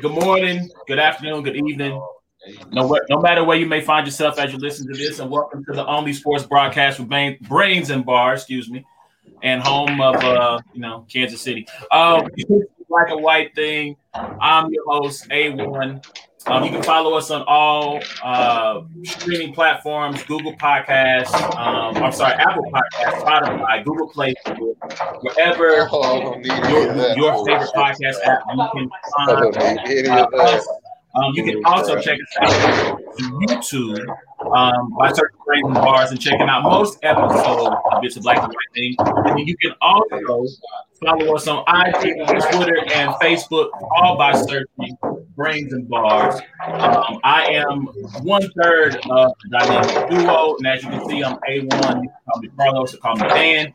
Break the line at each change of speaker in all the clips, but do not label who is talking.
Good morning, good afternoon, good evening. No, no matter where you may find yourself as you listen to this, and welcome to the only sports broadcast with brains and Bar, excuse me, and home of uh, you know Kansas City. Um, like a white thing. I'm your host, A1. Um, you can follow us on all uh, streaming platforms: Google Podcasts. Um, I'm sorry, Apple Podcasts, Spotify, Google Play, wherever oh, your, your favorite podcast app you can find uh, us. Um, you can also check us out on YouTube um, by searching Brains and Bars and checking out most episodes of It's a Black and White Thing. And you can also follow us on IG, Twitter, and Facebook, all by searching Brains and Bars. Um, I am one third of the dynamic duo, and as you can see, I'm A1. You can call me Carlos or call me Dan.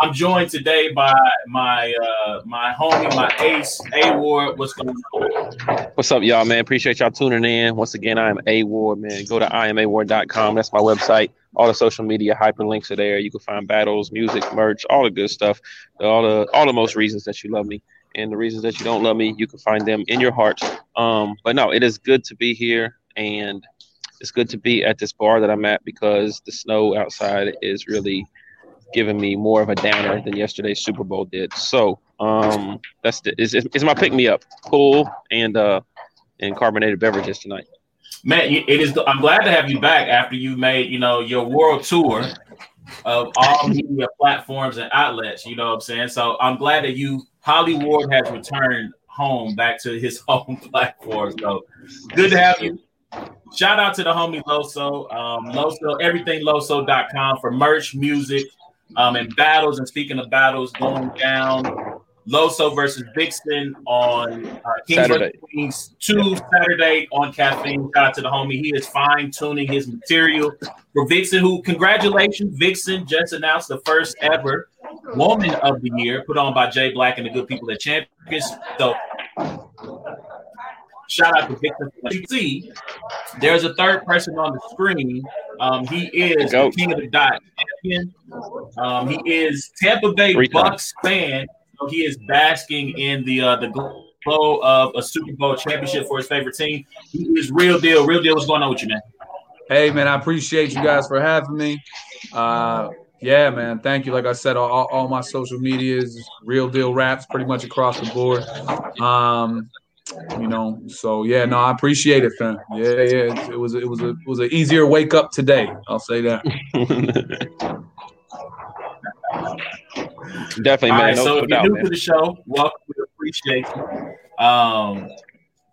I'm joined today by my uh my homie, my ace, A Ward. What's going on?
What's up, y'all, man? Appreciate y'all tuning in. Once again, I am A Ward, man. Go to imaward.com. That's my website. All the social media hyperlinks are there. You can find battles, music, merch, all the good stuff. All the all the most reasons that you love me. And the reasons that you don't love me, you can find them in your heart. Um, but no, it is good to be here and it's good to be at this bar that I'm at because the snow outside is really giving me more of a downer than yesterday's Super Bowl did. So um, that's the, is, is my pick me up, cool and uh, and carbonated beverages tonight.
Man, it is. I'm glad to have you back after you made you know your world tour of all media platforms and outlets. You know what I'm saying? So I'm glad that you Hollywood has returned home back to his home platform. So good to have you. Shout out to the homie Loso, um, Loso, everythingloso.com for merch, music, um, in battles. And speaking of battles going down, Loso versus Vixen on uh, Kings Saturday. Kings 2 Saturday on Caffeine. Shout out to the homie. He is fine tuning his material for Vixen, who, congratulations, Vixen just announced the first ever Woman of the Year put on by Jay Black and the good people at Champions. So, shout out to Victor. You see, there's a third person on the screen um, he is the king of the dot champion. Um, he is Tampa Bay Three Bucks times. fan. So he is basking in the uh, the glow of a Super Bowl championship for his favorite team. He is real deal. Real deal. What's going on with you, man?
Hey, man, I appreciate you guys for having me. Uh, yeah, man. Thank you. Like I said, all, all my social medias, real deal raps, pretty much across the board. Um, you know. So yeah, no, I appreciate it, fam. Yeah, yeah, it, was it was a it was an easier wake up today. I'll say that.
Definitely, man.
Right, no so if you're new man. to the show, welcome. We appreciate you. Um,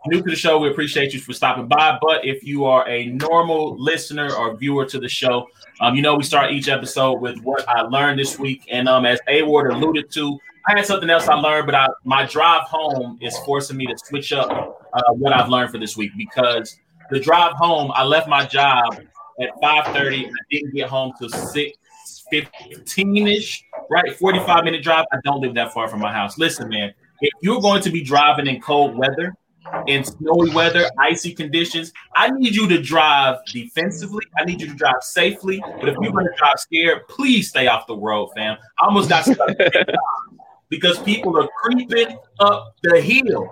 new to the show, we appreciate you for stopping by. But if you are a normal listener or viewer to the show, um, you know we start each episode with what I learned this week, and um, as A Ward alluded to, I had something else I learned, but I, my drive home is forcing me to switch up uh, what I've learned for this week because the drive home, I left my job at 5:30. I didn't get home till 6 15-ish, right? 45 minute drive. I don't live that far from my house. Listen, man, if you're going to be driving in cold weather, in snowy weather, icy conditions, I need you to drive defensively. I need you to drive safely. But if you're going to drive scared, please stay off the road, fam. I almost got stuck because people are creeping up the hill.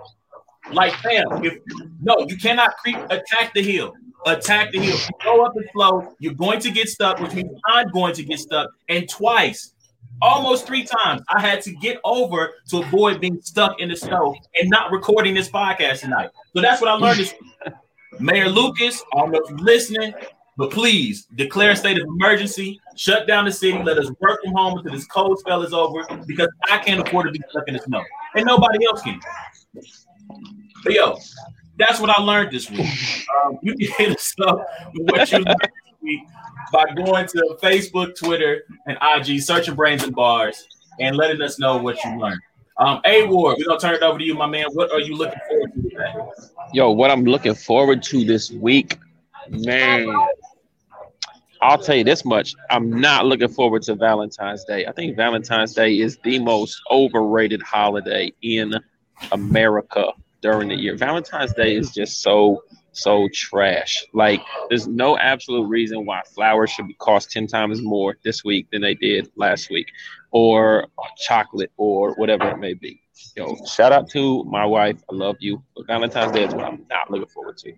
Like, fam, if no, you cannot creep attack the hill. Attack the hill. Go up and slow. You're going to get stuck, which means I'm going to get stuck. And twice, almost three times, I had to get over to avoid being stuck in the snow and not recording this podcast tonight. So that's what I learned. This Mayor Lucas, I don't know if you're listening. But please declare a state of emergency, shut down the city, let us work from home until this cold spell is over because I can't afford to be stuck in the snow. And nobody else can. But yo, that's what I learned this week. Um, you can hit us up with what you learned week by going to Facebook, Twitter, and IG, searching brains and bars, and letting us know what you learned. Um, A Ward, we're gonna turn it over to you, my man. What are you looking forward to today?
Yo, what I'm looking forward to this week, man. I'll tell you this much. I'm not looking forward to Valentine's Day. I think Valentine's Day is the most overrated holiday in America during the year. Valentine's Day is just so so trash. Like there's no absolute reason why flowers should be cost 10 times more this week than they did last week or chocolate or whatever it may be.
yo, shout out to my wife. I love you. But Valentine's Day is what I'm not looking forward to.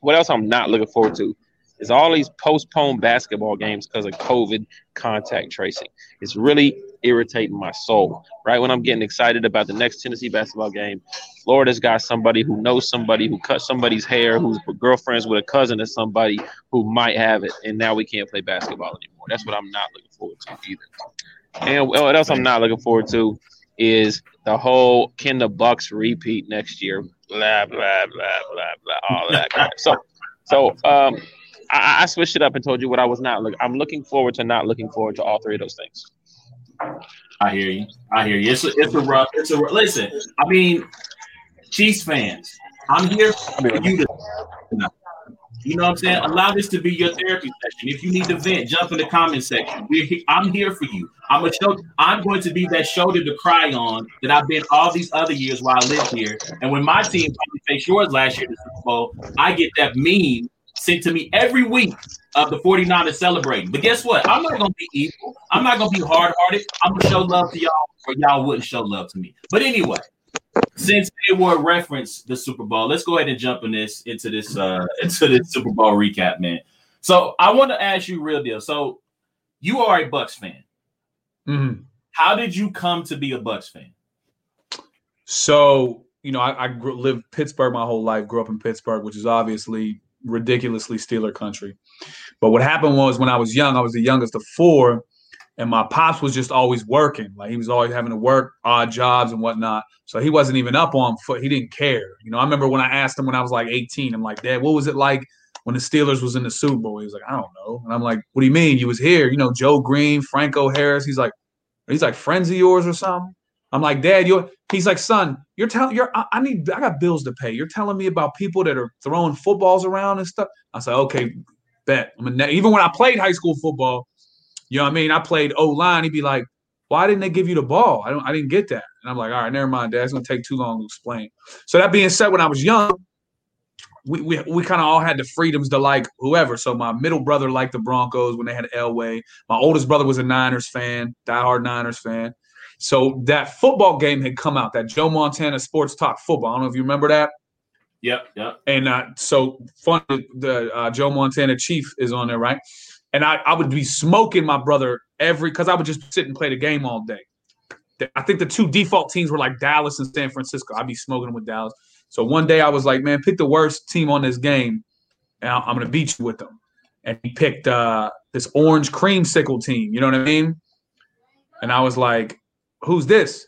What else I'm not looking forward to is all these postponed basketball games because of COVID contact tracing. It's really irritating my soul. Right when I'm getting excited about the next Tennessee basketball game, Florida's got somebody who knows somebody who cut somebody's hair, who's girlfriends with a cousin of somebody who might have it, and now we can't play basketball anymore. That's what I'm not looking forward to either. And what else I'm not looking forward to is the whole can the Bucks repeat next year? Blah blah blah blah blah. All that. so, so um, I, I, switched it up and told you what I was not looking. I'm looking forward to not looking forward to all three of those things.
I hear you. I hear you. It's a, it's a rough. It's a listen. I mean, Chiefs fans, I'm here for you to. You know what I'm saying? Allow this to be your therapy session. If you need to vent, jump in the comment section. I'm here for you. I'm a show. I'm going to be that shoulder to cry on that I've been all these other years while I live here. And when my team finally faced yours last year the Super Bowl, I get that meme sent to me every week of the 49ers celebrating. But guess what? I'm not gonna be evil. I'm not gonna be hard-hearted. I'm gonna show love to y'all, or y'all wouldn't show love to me. But anyway, since A Ward referenced the Super Bowl, let's go ahead and jump in this into this uh into this Super Bowl recap, man. So I want to ask you real deal. So you are a Bucks fan.
Mm-hmm.
How did you come to be a Bucks fan?
So you know, I, I grew, lived Pittsburgh my whole life. Grew up in Pittsburgh, which is obviously ridiculously Steeler country. But what happened was when I was young, I was the youngest of four and my pops was just always working. Like he was always having to work odd jobs and whatnot. So he wasn't even up on foot. He didn't care. You know, I remember when I asked him when I was like 18, I'm like, Dad, what was it like when the Steelers was in the Super Bowl? He was like, I don't know. And I'm like, What do you mean? You was here? You know, Joe Greene, Franco Harris. He's like, he's like friends of yours or something. I'm like, Dad, you. He's like, son, you're telling you're. I, I need. I got bills to pay. You're telling me about people that are throwing footballs around and stuff. I said, okay, bet. I mean, even when I played high school football, you know what I mean? I played O line. He'd be like, why didn't they give you the ball? I don't I didn't get that. And I'm like, all right, never mind, Dad. It's gonna take too long to explain. So that being said, when I was young, we we, we kind of all had the freedoms to like whoever. So my middle brother liked the Broncos when they had Elway. My oldest brother was a Niners fan, diehard Niners fan. So that football game had come out, that Joe Montana Sports Talk football. I don't know if you remember that.
Yep, yep.
And uh, so fun, the uh, Joe Montana Chief is on there, right? and I, I would be smoking my brother every because I would just sit and play the game all day. I think the two default teams were like Dallas and San Francisco. I'd be smoking them with Dallas. So one day I was like, man, pick the worst team on this game, and I'm gonna beat you with them. And he picked uh, this orange creamsicle team. You know what I mean? And I was like, who's this?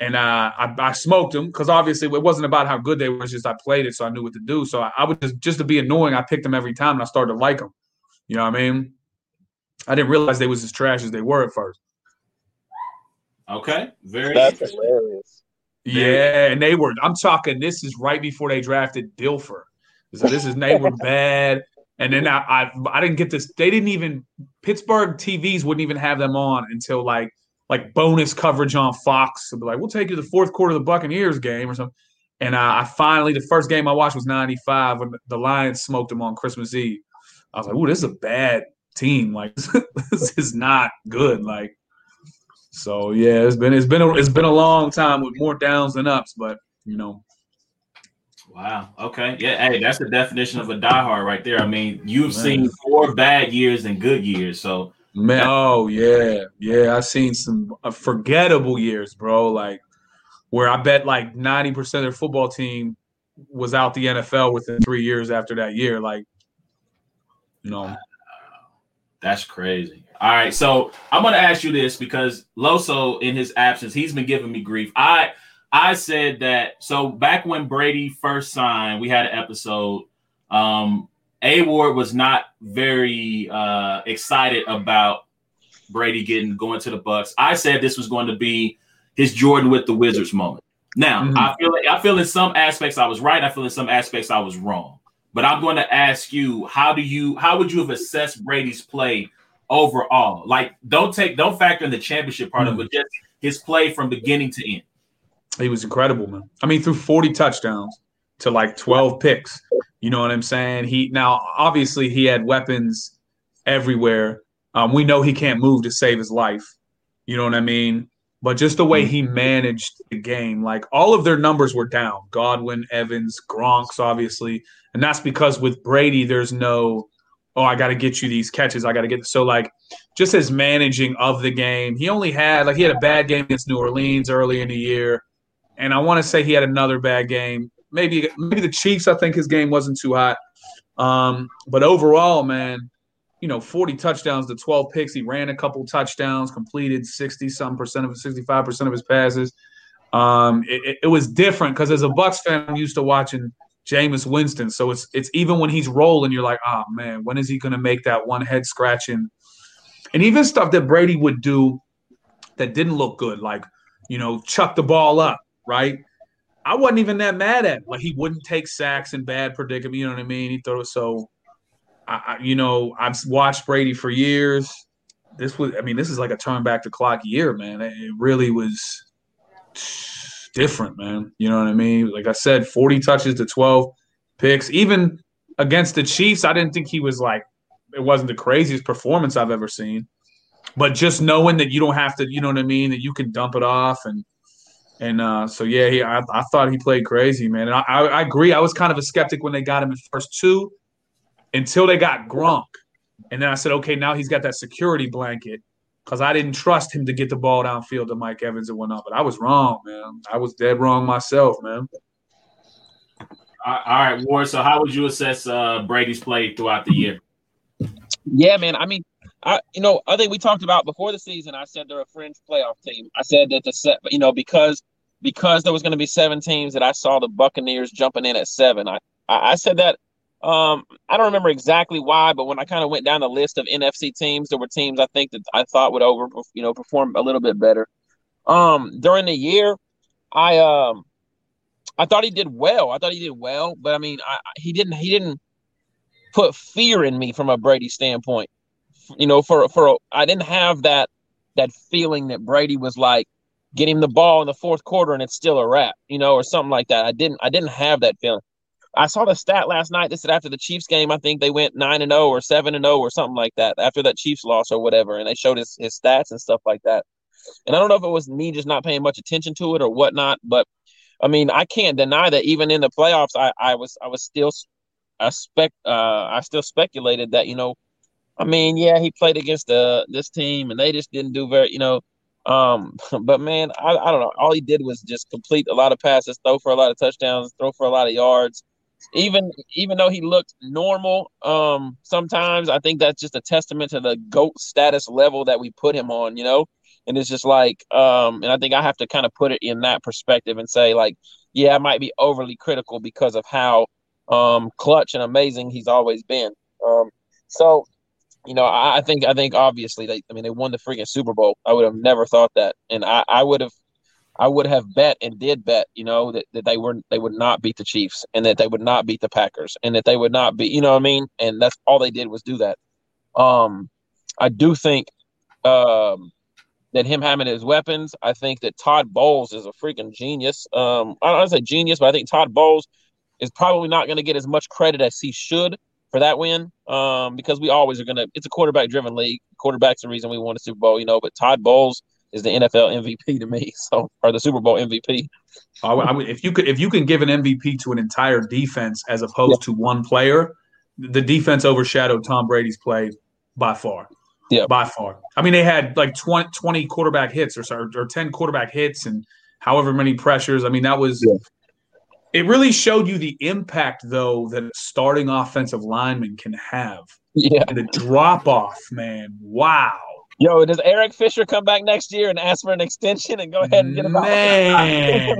And uh, I, I smoked them because obviously it wasn't about how good they were. It's just I played it, so I knew what to do. So I, I would just just to be annoying, I picked them every time, and I started to like them. You know what I mean? I didn't realize they was as trash as they were at first.
Okay, very.
That's hilarious.
Yeah, and they were. I'm talking. This is right before they drafted Dilfer. So this is they were bad. And then I, I I didn't get this. They didn't even Pittsburgh TVs wouldn't even have them on until like like bonus coverage on Fox. So like, we'll take you to the fourth quarter of the Buccaneers game or something. And uh, I finally, the first game I watched was '95 when the Lions smoked them on Christmas Eve. I was like, "Ooh, this is a bad team. Like, this is not good." Like, so yeah, it's been it's been a, it's been a long time with more downs than ups, but you know.
Wow. Okay. Yeah. Hey, that's the definition of a diehard right there. I mean, you've Man. seen four bad years and good years. So.
Man, oh yeah, yeah. I've seen some uh, forgettable years, bro. Like where I bet like ninety percent of their football team was out the NFL within three years after that year. Like you know,
That's crazy. All right, so I'm gonna ask you this because Loso, in his absence, he's been giving me grief. I I said that so back when Brady first signed, we had an episode. Um, A Ward was not very uh, excited about Brady getting going to the Bucks. I said this was going to be his Jordan with the Wizards moment. Now mm-hmm. I feel like, I feel in some aspects I was right. I feel in some aspects I was wrong. But I'm going to ask you, how do you how would you have assessed Brady's play overall? Like, don't take don't factor in the championship part mm-hmm. of it, but just his play from beginning to end.
He was incredible, man. I mean, through 40 touchdowns to like 12 picks. You know what I'm saying? He now obviously he had weapons everywhere. Um, we know he can't move to save his life. You know what I mean? but just the way he managed the game, like all of their numbers were down. Godwin, Evans, Gronks, obviously, and that's because with Brady, there's no, oh, I got to get you these catches. I got to get so like just his managing of the game. He only had like he had a bad game against New Orleans early in the year, and I want to say he had another bad game. Maybe maybe the Chiefs. I think his game wasn't too hot, um, but overall, man, you know, 40 touchdowns to 12 picks. He ran a couple touchdowns, completed 60 some percent of 65 percent of his passes. Um, it, it, was different because as a Bucks fan, I'm used to watching Jameis Winston. So it's it's even when he's rolling, you're like, oh man, when is he going to make that one head scratching? And even stuff that Brady would do that didn't look good, like you know, chuck the ball up, right? I wasn't even that mad at. Him. Like he wouldn't take sacks in bad predicament. You know what I mean? He throw so I, you know, I've watched Brady for years. This was, I mean, this is like a turn back the clock year, man. It really was different, man. You know what I mean? Like I said, 40 touches to 12 picks. Even against the Chiefs, I didn't think he was like, it wasn't the craziest performance I've ever seen. But just knowing that you don't have to, you know what I mean, that you can dump it off and and uh, so yeah, he I, I, thought he played crazy, man. And I, I, I agree. I was kind of a skeptic when they got him in first two until they got Gronk. And then I said, okay, now he's got that security blanket because I didn't trust him to get the ball downfield to Mike Evans and whatnot. But I was wrong, man. I was dead wrong myself, man.
All right, Ward. So, how would you assess uh, Brady's play throughout the year?
Yeah, man. I mean, I you know I think we talked about before the season. I said they're a fringe playoff team. I said that the set, you know, because because there was going to be seven teams that I saw the Buccaneers jumping in at seven. I I said that um, I don't remember exactly why, but when I kind of went down the list of NFC teams, there were teams I think that I thought would over, you know, perform a little bit better. Um, during the year, I um, I thought he did well. I thought he did well, but I mean, I, he didn't. He didn't put fear in me from a Brady standpoint. You know, for for I didn't have that that feeling that Brady was like, get him the ball in the fourth quarter and it's still a wrap, you know, or something like that. I didn't. I didn't have that feeling. I saw the stat last night that said after the Chiefs game, I think they went nine and zero oh or seven and zero oh or something like that after that Chiefs loss or whatever, and they showed his his stats and stuff like that. And I don't know if it was me just not paying much attention to it or whatnot, but I mean, I can't deny that even in the playoffs, I, I was I was still I spec uh, I still speculated that you know, I mean, yeah, he played against the this team and they just didn't do very you know. Um, but man, I, I don't know. All he did was just complete a lot of passes, throw for a lot of touchdowns, throw for a lot of yards. Even even though he looked normal um sometimes i think that's just a testament to the goat status level that we put him on you know? And it's just like um and i think i have to kind of put it in that perspective and say like yeah i might be overly critical because of how um clutch and amazing he's always been. Um so you know i, I think i think obviously they i mean they won the freaking super bowl i would have never thought that and i i would have I would have bet and did bet, you know, that, that they were they would not beat the Chiefs and that they would not beat the Packers and that they would not be, you know what I mean? And that's all they did was do that. Um, I do think um, that him having his weapons, I think that Todd Bowles is a freaking genius. Um, I don't say genius, but I think Todd Bowles is probably not going to get as much credit as he should for that win um, because we always are going to. It's a quarterback driven league. Quarterback's the reason we won the Super Bowl, you know. But Todd Bowles is the NFL MVP to me. So, or the Super Bowl MVP.
I, I, if you could, if you can give an MVP to an entire defense as opposed yeah. to one player, the defense overshadowed Tom Brady's play by far.
Yeah,
by far. I mean, they had like 20, 20 quarterback hits or, or ten quarterback hits and however many pressures. I mean, that was. Yeah. It really showed you the impact, though, that starting offensive lineman can have.
Yeah.
And the drop off, man. Wow.
Yo, does Eric Fisher come back next year and ask for an extension and go ahead and get him
Man.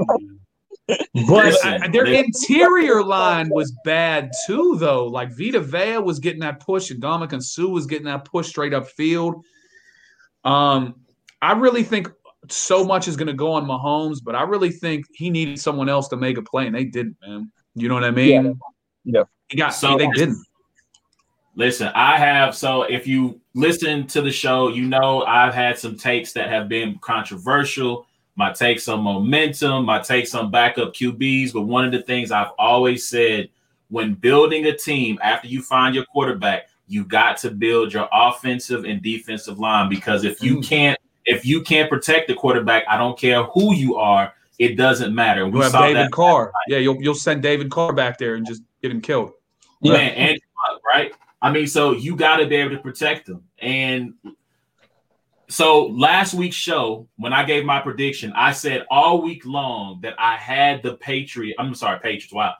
but I, their interior line was bad too, though. Like Vita Vea was getting that push, and Ndamukong Suh was getting that push straight up field. Um, I really think so much is going to go on Mahomes, but I really think he needed someone else to make a play, and they didn't, man. You know what I mean?
Yeah. yeah.
He got so they didn't.
Listen, I have so if you listen to the show, you know I've had some takes that have been controversial. My takes on momentum, my takes on backup QBs. But one of the things I've always said when building a team after you find your quarterback, you got to build your offensive and defensive line because if you mm. can't if you can't protect the quarterback, I don't care who you are, it doesn't matter.
We you have David Carr. Yeah, you'll you'll send David Carr back there and just get him killed.
Yeah, Man, and right. I mean, so you got to be able to protect them. And so last week's show, when I gave my prediction, I said all week long that I had the Patriot. I'm sorry, Patriots. Wow,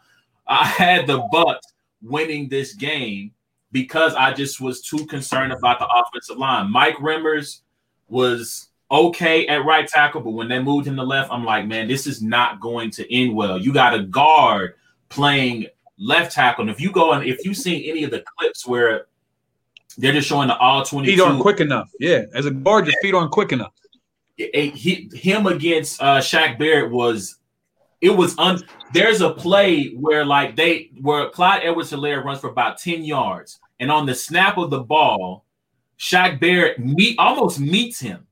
I had the Bucks winning this game because I just was too concerned about the offensive line. Mike Remmers was okay at right tackle, but when they moved him to left, I'm like, man, this is not going to end well. You got a guard playing left tackle. And if you go and if you've seen any of the clips where they're just showing the all 22
feet aren't quick enough. Yeah. As a guard, your feet aren't quick enough.
He, him against uh Shaq Barrett was it was un there's a play where like they where Clyde Edwards Helaire runs for about 10 yards, and on the snap of the ball, Shaq Barrett meet almost meets him.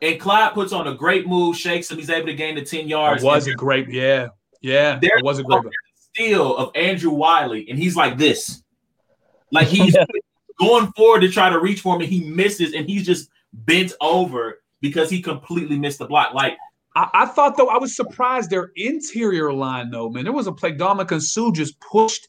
And Clyde puts on a great move, shakes him, he's able to gain the 10 yards.
It was a great, yeah. Yeah. There was a great
steal of Andrew Wylie, and he's like this. Like he's going forward to try to reach for him, and he misses, and he's just bent over because he completely missed the block. Like
I, I, thought though, I was surprised their interior line though, man. There was a play Ndamukong Suh just pushed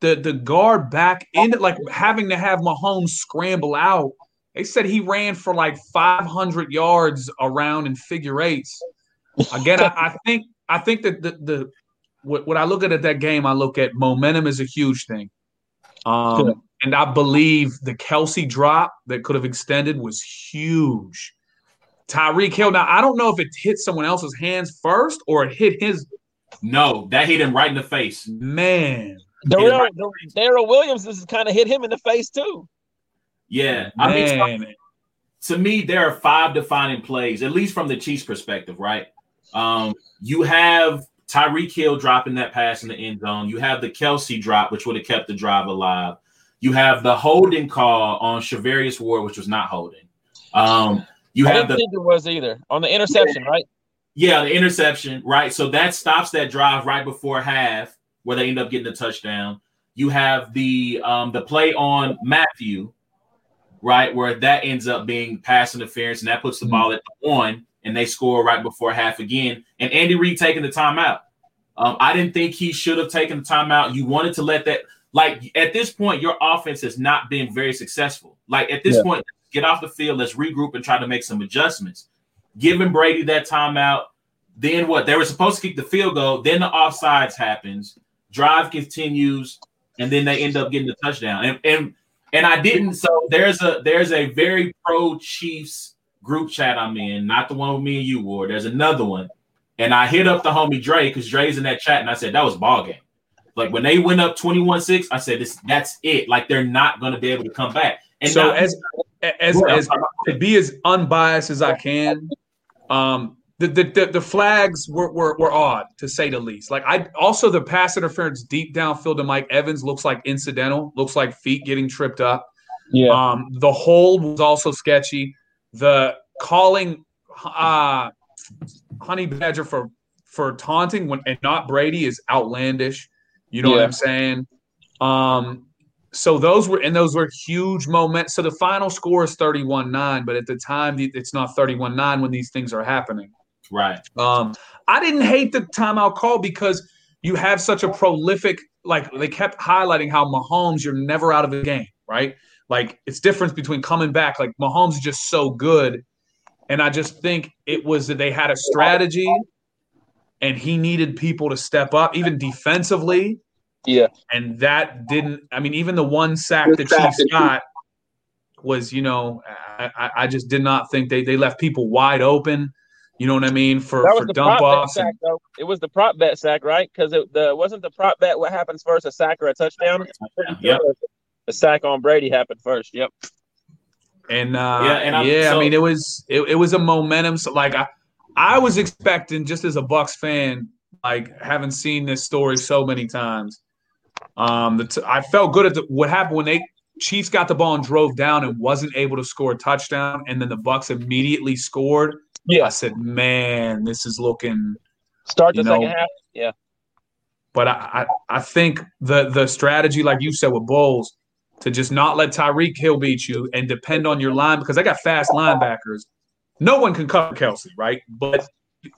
the the guard back in it, like having to have Mahomes scramble out. They said he ran for like 500 yards around in figure eights. Again, I, I think I think that the, the what, what I look at at that game, I look at momentum is a huge thing. Um, and I believe the Kelce drop that could have extended was huge. Tyreek Hill. Now I don't know if it hit someone else's hands first or it hit his.
No, that hit him right in the face.
Man,
Darrell, right Darrell Williams this kind of hit him in the face too.
Yeah, I Man. mean, to me, there are five defining plays, at least from the Chiefs' perspective, right? Um, you have Tyreek Hill dropping that pass in the end zone. You have the Kelce drop, which would have kept the drive alive. You have the holding call on Charvarius Ward, which was not holding. Um, you I have the
think it was either on the interception, yeah, right?
Yeah, the interception, right? So that stops that drive right before half, where they end up getting a touchdown. You have the um, the play on Mathieu, right, where that ends up being pass interference, and that puts the mm-hmm. ball at the one, and they score right before half again. And Andy Reid taking the timeout. Um, I didn't think he should have taken the timeout. You wanted to let that, like, at this point, your offense has not been very successful. Like, at this yeah. point, get off the field, let's regroup and try to make some adjustments. Giving Brady that timeout. Then what? They were supposed to kick the field goal. Then the offsides happens. Drive continues, and then they end up getting the touchdown. And and and I didn't. So there's a there's a very pro Chiefs group chat I'm in, not the one with me and you, Ward. There's another one. And I hit up the homie Dre because Dre's in that chat, and I said that was ball game. Like when they went up 21-6, I said this that's it. Like they're not gonna be able to come back. And
so now, as as, as to be as unbiased as I can, um, the, the, the, the, flags were, were, were odd to say the least. Like I also the pass interference deep downfield to Mike Evans looks like incidental, looks like feet getting tripped up. Yeah. Um, the hold was also sketchy. The calling uh, Honey Badger for for taunting when and not Brady is outlandish. You know yeah. what I'm saying? Um, so those were and those were huge moments. So the final score is 31-9, but at the time it's not 31-9 when these things are happening.
Right.
Um, I didn't hate the timeout call because you have such a prolific, like they kept highlighting how Mahomes, you're never out of the game, right? Like it's difference between coming back. Like Mahomes is just so good. And I just think it was that they had a strategy and he needed people to step up, even defensively.
Yeah.
And that didn't, I mean, even the one sack that Chiefs got was, you know, I, I just did not think they, they left people wide open. You know what I mean? For, for dump offs.
Sack, and, it was the prop bet sack, right? Because it the wasn't the prop bet what happens first, a sack or a touchdown?
Yeah.
The sack on Brady happened first. Yep.
And uh, yeah, and yeah, so, I mean it was it, it was a momentum. So like I I was expecting just as a Bucks fan, like having seen this story so many times, um, the t- I felt good at the, what happened when they Chiefs got the ball and drove down and wasn't able to score a touchdown, and then the Bucks immediately scored. Yeah, I said, man, this is looking.
Start the know, second half. Yeah.
But I, I, I think the the strategy, like you said with Bowles, to just not let Tyreek Hill beat you and depend on your line because they got fast linebackers. no one can cover Kelce, right? But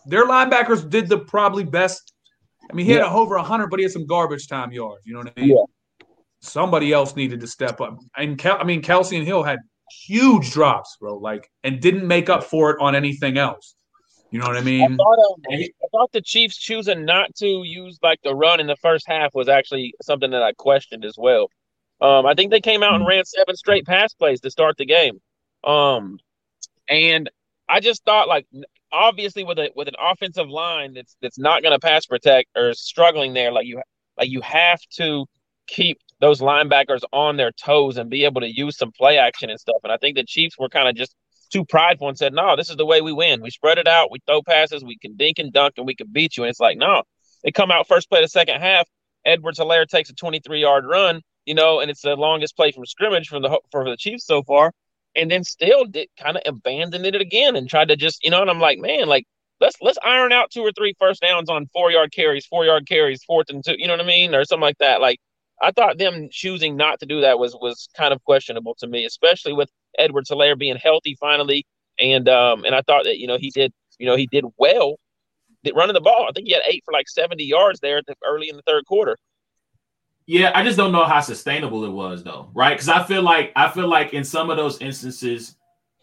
their linebackers did the probably best. I mean, he had
Yeah.
over 100, but he had some garbage time yards. You know what I mean?
Yeah.
Somebody else needed to step up. And Kel- I mean, Kelce and Hill had huge drops, bro, like, and didn't make up for it on anything else. You know what I
I
mean?
thought, um, I thought the Chiefs choosing not to use like the run in the first half was actually something that I questioned as well. Um, I think they came out and ran seven straight pass plays to start the game. Um, and I just thought like obviously with a with an offensive line that's that's not going to pass protect or struggling there, like you like you have to keep those linebackers on their toes and be able to use some play action and stuff. And I think the Chiefs were kind of just too prideful and said, "No, this is the way we win. We spread it out, we throw passes, we can dink and dunk, and we can beat you." And it's like, no, they come out first play of the second half. Edwards Helaire takes a 23 yard run, you know, and it's the longest play from scrimmage from the for the Chiefs so far, and then still did kind of abandoned it again and tried to just, you know, and I'm like, man, like let's let's iron out two or three first downs on four yard carries, four yard carries, fourth and two, you know what I mean, or something like that. Like I thought them choosing not to do that was was kind of questionable to me, especially with Edward Helaire being healthy finally, and um and I thought that you know he did you know he did well running the ball. I think he had eight for like seventy yards there the, early in the third quarter.
Yeah, I just don't know how sustainable it was though, right? Because I feel like I feel like in some of those instances,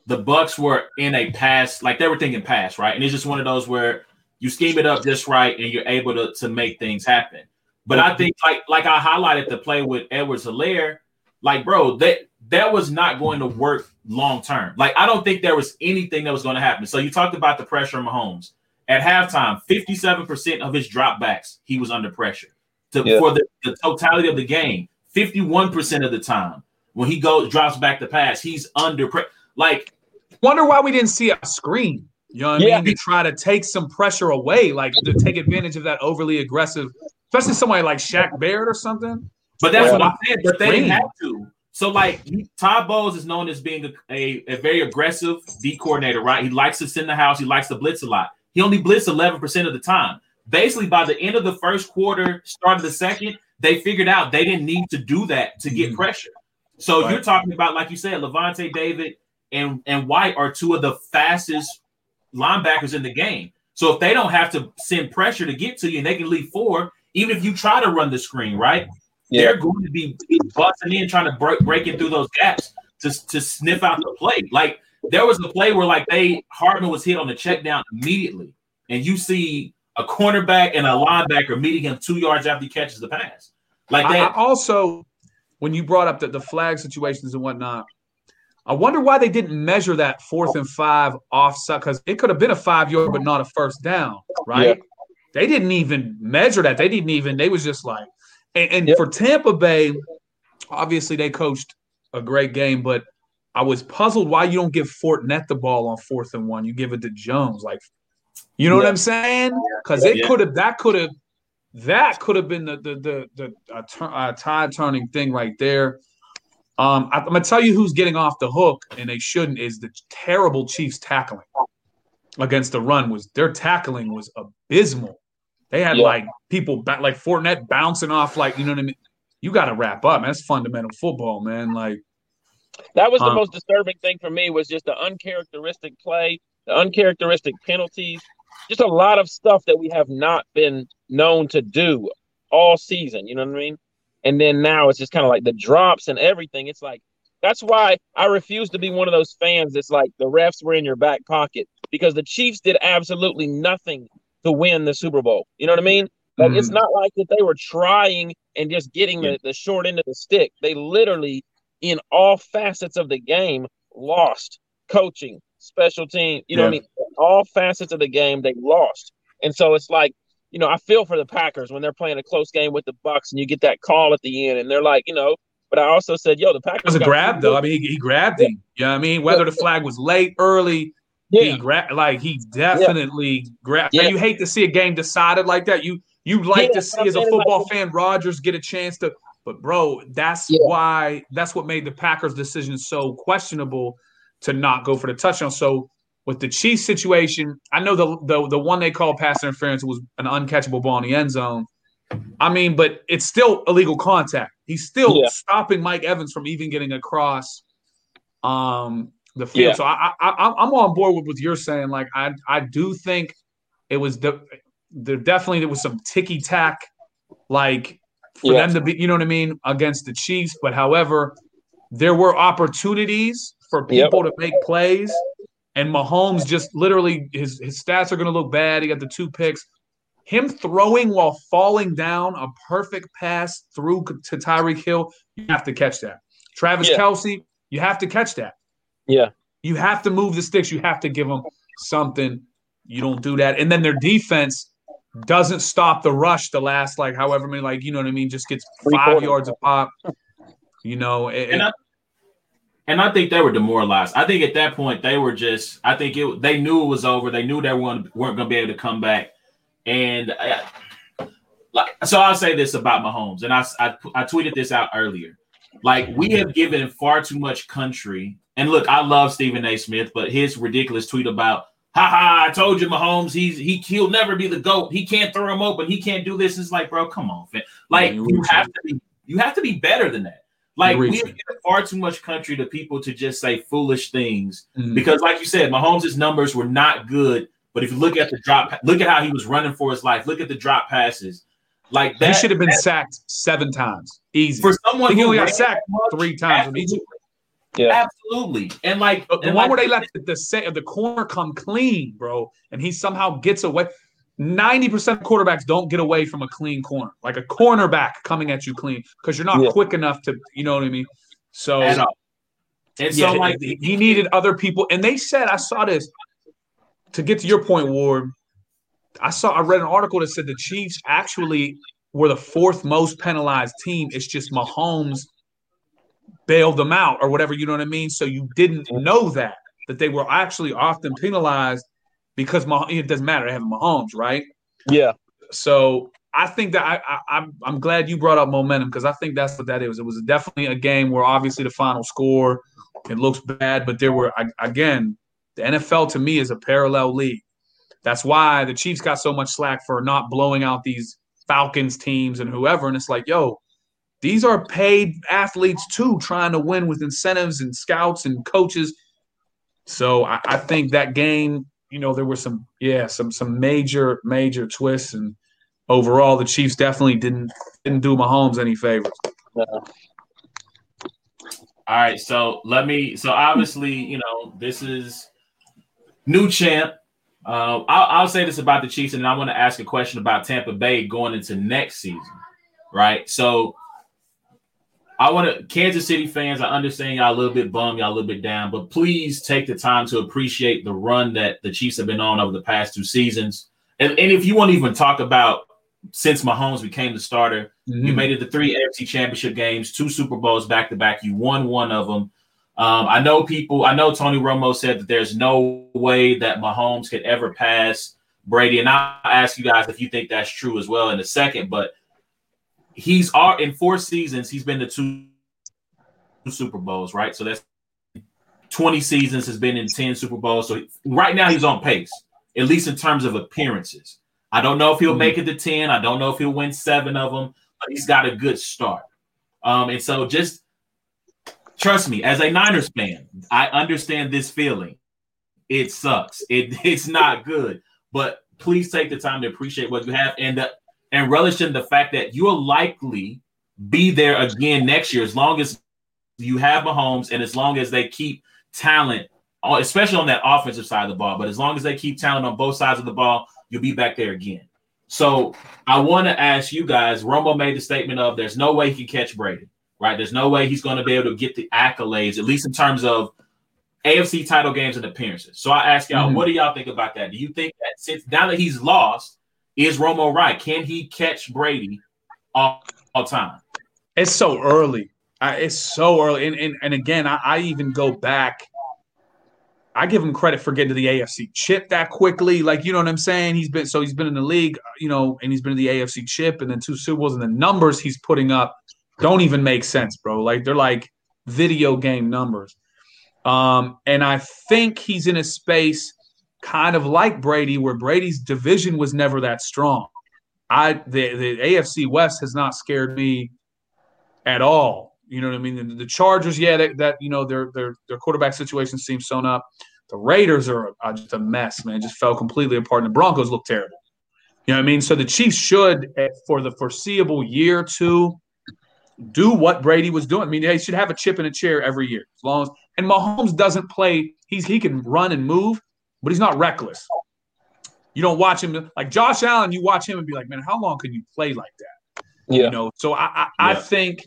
the Bucks were in a pass, like they were thinking pass, right? And it's just one of those where you scheme it up just right and you're able to, to make things happen. But I think like like I highlighted the play with Edwards Helaire, like bro, that that was not going to work long term. Like I don't think there was anything that was going to happen. So you talked about the pressure on Mahomes. At halftime, 57% of his dropbacks, he was under pressure. To,
Yeah.
For the, the totality of the game, 51% of the time, when he goes drops back the pass, he's under pressure. Like,
Wonder why we didn't see a screen. You know what
Yeah.
I mean? To try to take some pressure away, like to take advantage of that overly aggressive, especially somebody like Shaq Barrett or something.
but that's
Yeah.
what I'm saying. But they didn't have to. So, like, Todd Bowles is known as being a, a, a very aggressive D coordinator, right? He likes to send the house, he likes to blitz a lot. He only blitzed 11% of the time. Basically, by the end of the first quarter, start of the second, they figured out they didn't need to do that to get
Mhm.
pressure. So
Right.
you're talking about, like you said, Lavonte David and, and White are two of the fastest linebackers in the game. So if they don't have to send pressure to get to you and they can leave four, even if you try to run the screen, right?
Yeah.
They're going to be busting in, trying to break breaking through those gaps to, to sniff out the play. Like there was a play where like they Hardman was hit on the check down immediately, and you see a cornerback and a linebacker meeting him two yards after he catches the pass. Like
I, I
that.
also, when you brought up the, the flag situations and whatnot, I wonder why they didn't measure that fourth and five offside because it could have been a five yard, but not a first down, right? They didn't even measure that. They didn't even. They was just like, and, and
Yep.
for Tampa Bay, obviously they coached a great game, but I was puzzled why you don't give Fournette the ball on fourth and one. You give it to Jones, like, you know what I'm saying? Because it
Yeah.
could have that could have that could have been the the the, the uh, uh, tide turning thing right there. Um, I, am gonna tell you who's getting off the hook, and they shouldn't. Is the terrible Chiefs tackling against the run was their tackling was abysmal. They had
Yeah.
like people ba- like Fournette bouncing off, like you know what I mean. You got to wrap up, man. That's fundamental football, man. Like
That was the
Um,
most disturbing thing for me was just the uncharacteristic play, the uncharacteristic penalties, just a lot of stuff that we have not been known to do all season. You know what I mean? And then now it's just kind of like the drops and everything. It's like that's why I refuse to be one of those fans that's like the refs were in your back pocket because the Chiefs did absolutely nothing to win the Super Bowl. You know what I mean? Like it's
Mhm.
not like that they were trying and just getting the, the short end of the stick. They literally, in all facets of the game, lost coaching, special team. You know what I
Yeah.
mean? All facets of the game, they lost. And so it's like, you know, I feel for the Packers when they're playing a close game with the Bucks and you get that call at the end and they're like, you know, but I also said, yo, the Packers
it was a grab though. I mean, he, he grabbed him. You know what I mean? Whether the flag was late, early,
yeah,
he grabbed like he definitely grabbed.
Yeah.
Now, you hate to see a game decided like that. You you like
Yeah,
to see as a football
like-
fan, Rodgers get a chance to. But bro, that's
Yeah.
why that's what made the Packers' decision so questionable to not go for the touchdown. So with the Chiefs situation, I know the the the one they called pass interference was an uncatchable ball in the end zone. I mean, but it's still illegal contact. He's still
Yeah.
stopping Mike Evans from even getting across um the field.
Yeah.
So I, I, I'm on board with what you're saying. Like I, I do think it was the, there definitely there was some ticky tack, like for
Yeah.
them to be, you know what I mean, against the Chiefs. But however, there were opportunities for
Yep.
people to make plays, and Mahomes just literally his his stats are going to look bad. He got the two picks. Him throwing while falling down a perfect pass through to Tyreek Hill, you have to catch that. Travis
Yeah.
Kelce, you have to catch that.
Yeah.
You have to move the sticks. You have to give them something. You don't do that. And then their defense doesn't stop the rush the last, like, however many, like, you know what I mean, just gets five yards a pop. You know, it,
And I, and I think they were demoralized. I think at that point they were just. I think it. They knew it was over. They knew they weren't weren't going to be able to come back. And I, like, so I'll say this about Mahomes, and I, I I tweeted this out earlier. Like we have given far too much country. And look, I love Stephen A. Smith, but his ridiculous tweet about, "Ha ha! I told you, Mahomes. He's he he'll never be the goat. He can't throw him open. He can't do this." It's like, bro, come on, fam. Like
you
have to be you have to be better than that. Like we
reaching.
have given far too much country to people to just say foolish things
Mhm.
because, like you said, Mahomes' numbers were not good. But if you look at the drop, look at how he was running for his life. Look at the drop passes. Like
he should have been
that-
sacked seven times. Easy.
for someone
he
who
only got sacked three times.
Absolutely,
Yeah.
absolutely. And like
The, the
and
one
like-
where they let the, the sa- the corner come clean, bro, and he somehow gets away. Ninety percent of quarterbacks don't get away from a clean corner, like a cornerback coming at you clean, because you're not
Yeah.
quick enough to, you know what I mean. So
at all. And
yeah,
so like
he, he needed other people, and they said I saw this. To get to your point, Ward, I saw I read an article that said the Chiefs actually were the fourth most penalized team. It's just Mahomes bailed them out or whatever. You know what I mean? So you didn't know that that they were actually often penalized because Mah- it doesn't matter. having have Mahomes, right?
Yeah.
So I think that I, I I'm I'm glad you brought up momentum because I think that's what that is. It was definitely a game where obviously the final score it looks bad, but there were I- again the NFL to me is a parallel league. That's why the Chiefs got so much slack for not blowing out these Falcons teams and whoever. And it's like, yo, these are paid athletes too, trying to win with incentives and scouts and coaches. So I, I think that game, you know, there were some, yeah, some some major major twists, and overall, the Chiefs definitely didn't didn't do Mahomes any favors.
No.
All right, so let me. So obviously, you know, this is new champ. Uh, I'll, I'll say this about the Chiefs, and I want to ask a question about Tampa Bay going into next season, right? So I want to, Kansas City fans. I understand y'all a little bit bummed, y'all a little bit down, but please take the time to appreciate the run that the Chiefs have been on over the past two seasons. And, and if you want to even talk about since Mahomes became the starter, you made it to three AFC championship games, two Super Bowls back to back. You won one of them. Um, I know people, I know Tony Romo said that there's no way that Mahomes could ever pass Brady. And I'll ask you guys if you think that's true as well in a second. But he's all in four seasons, he's been to two Super Bowls, right? So that's 20 seasons, has been in 10 Super Bowls. So right now he's on pace, at least in terms of appearances. I don't know if he'll
Mhm.
make it to 10. I don't know if he'll win seven of them, but he's got a good start. Um, and so just trust me, as a Niners fan, I understand this feeling. It sucks. It it's not good. But please take the time to appreciate what you have and the, and relish in the fact that you'll likely be there again next year as long as you have Mahomes and as long as they keep talent, uh, especially on that offensive side of the ball. But as long as they keep talent on both sides of the ball, you'll be back there again. So I want to ask you guys. Romo made the statement of there's no way he can catch Brady, right? There's no way he's going to be able to get the accolades, at least in terms of AFC title games and appearances. So I ask y'all,
Mhm.
what do y'all think about that? Do you think that since now that he's lost, is Romo right? Can he catch Brady all, all time?
It's so early. I, it's so early. And, and, and again, I, I even go back. I give him credit for getting to the AFC chip that quickly. Like, you know what I'm saying? He's been so he's been in the league, you know, and he's been in the AFC chip and then two Super Bowls and the numbers he's putting up don't even make sense, bro. Like they're like video game numbers. Um, and I think he's in a space kind of like Brady, where Brady's division was never that strong. I the, the AFC West has not scared me at all. You know what I mean? The, the Chargers, yeah, that, you know their their their quarterback situation seems sewn up. The Raiders are, are just a mess, man. Just fell completely apart. And the Broncos look terrible. You know what I mean? So the Chiefs should, eh, for the foreseeable year or two, do what Brady was doing. I mean, they should have a chip in a chair every year, as long as. And Mahomes doesn't play. He's he can run and move, but he's not reckless. You don't watch him like Josh Allen. You watch him and be like, man, how long can you play like that?
Yeah.
You know. So I I, I
Yeah.
think,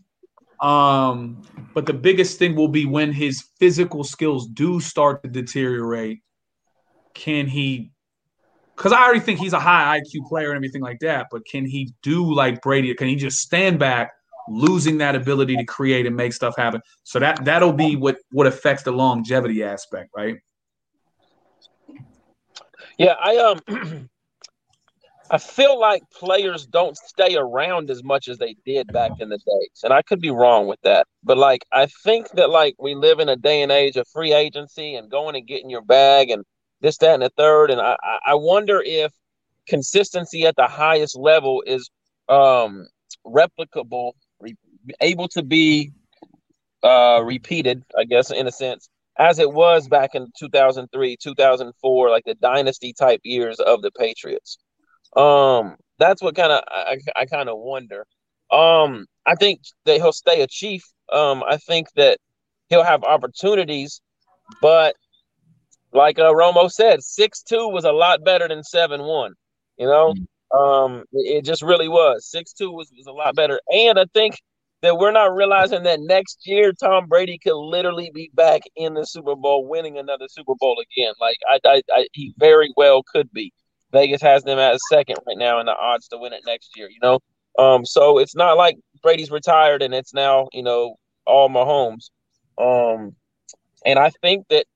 um, but the biggest thing will be when his physical skills do start to deteriorate. Can he? Because I already think he's a high IQ player and everything like that. But can he do like Brady? Can he just stand back, losing that ability to create and make stuff happen? So that that'll be what what affects the longevity aspect, right?
Yeah, I um I feel like players don't stay around as much as they did back in the days. And I could be wrong with that. But like I think that like we live in a day and age of free agency and going and getting your bag and this, that, and the third. And I, I- wonder if consistency at the highest level is um replicable, re- able to be uh repeated, I guess, in a sense, as it was back in 2003, 2004, like the dynasty type years of the Patriots. Um, that's what kind of I, I kind of wonder. Um, I think that he'll stay a chief. Um, I think that he'll have opportunities, but like uh, Romo said, six two was a lot better than seven one. You know, um, it it just really was. Six two was was a lot better, and I think that we're not realizing that next year Tom Brady could literally be back in the Super Bowl, winning another Super Bowl again. Like I, I, I he very well could be. Vegas has them at second right now in the odds to win it next year. You know, um, so it's not like Brady's retired and it's now you know all Mahomes. Um, and I think that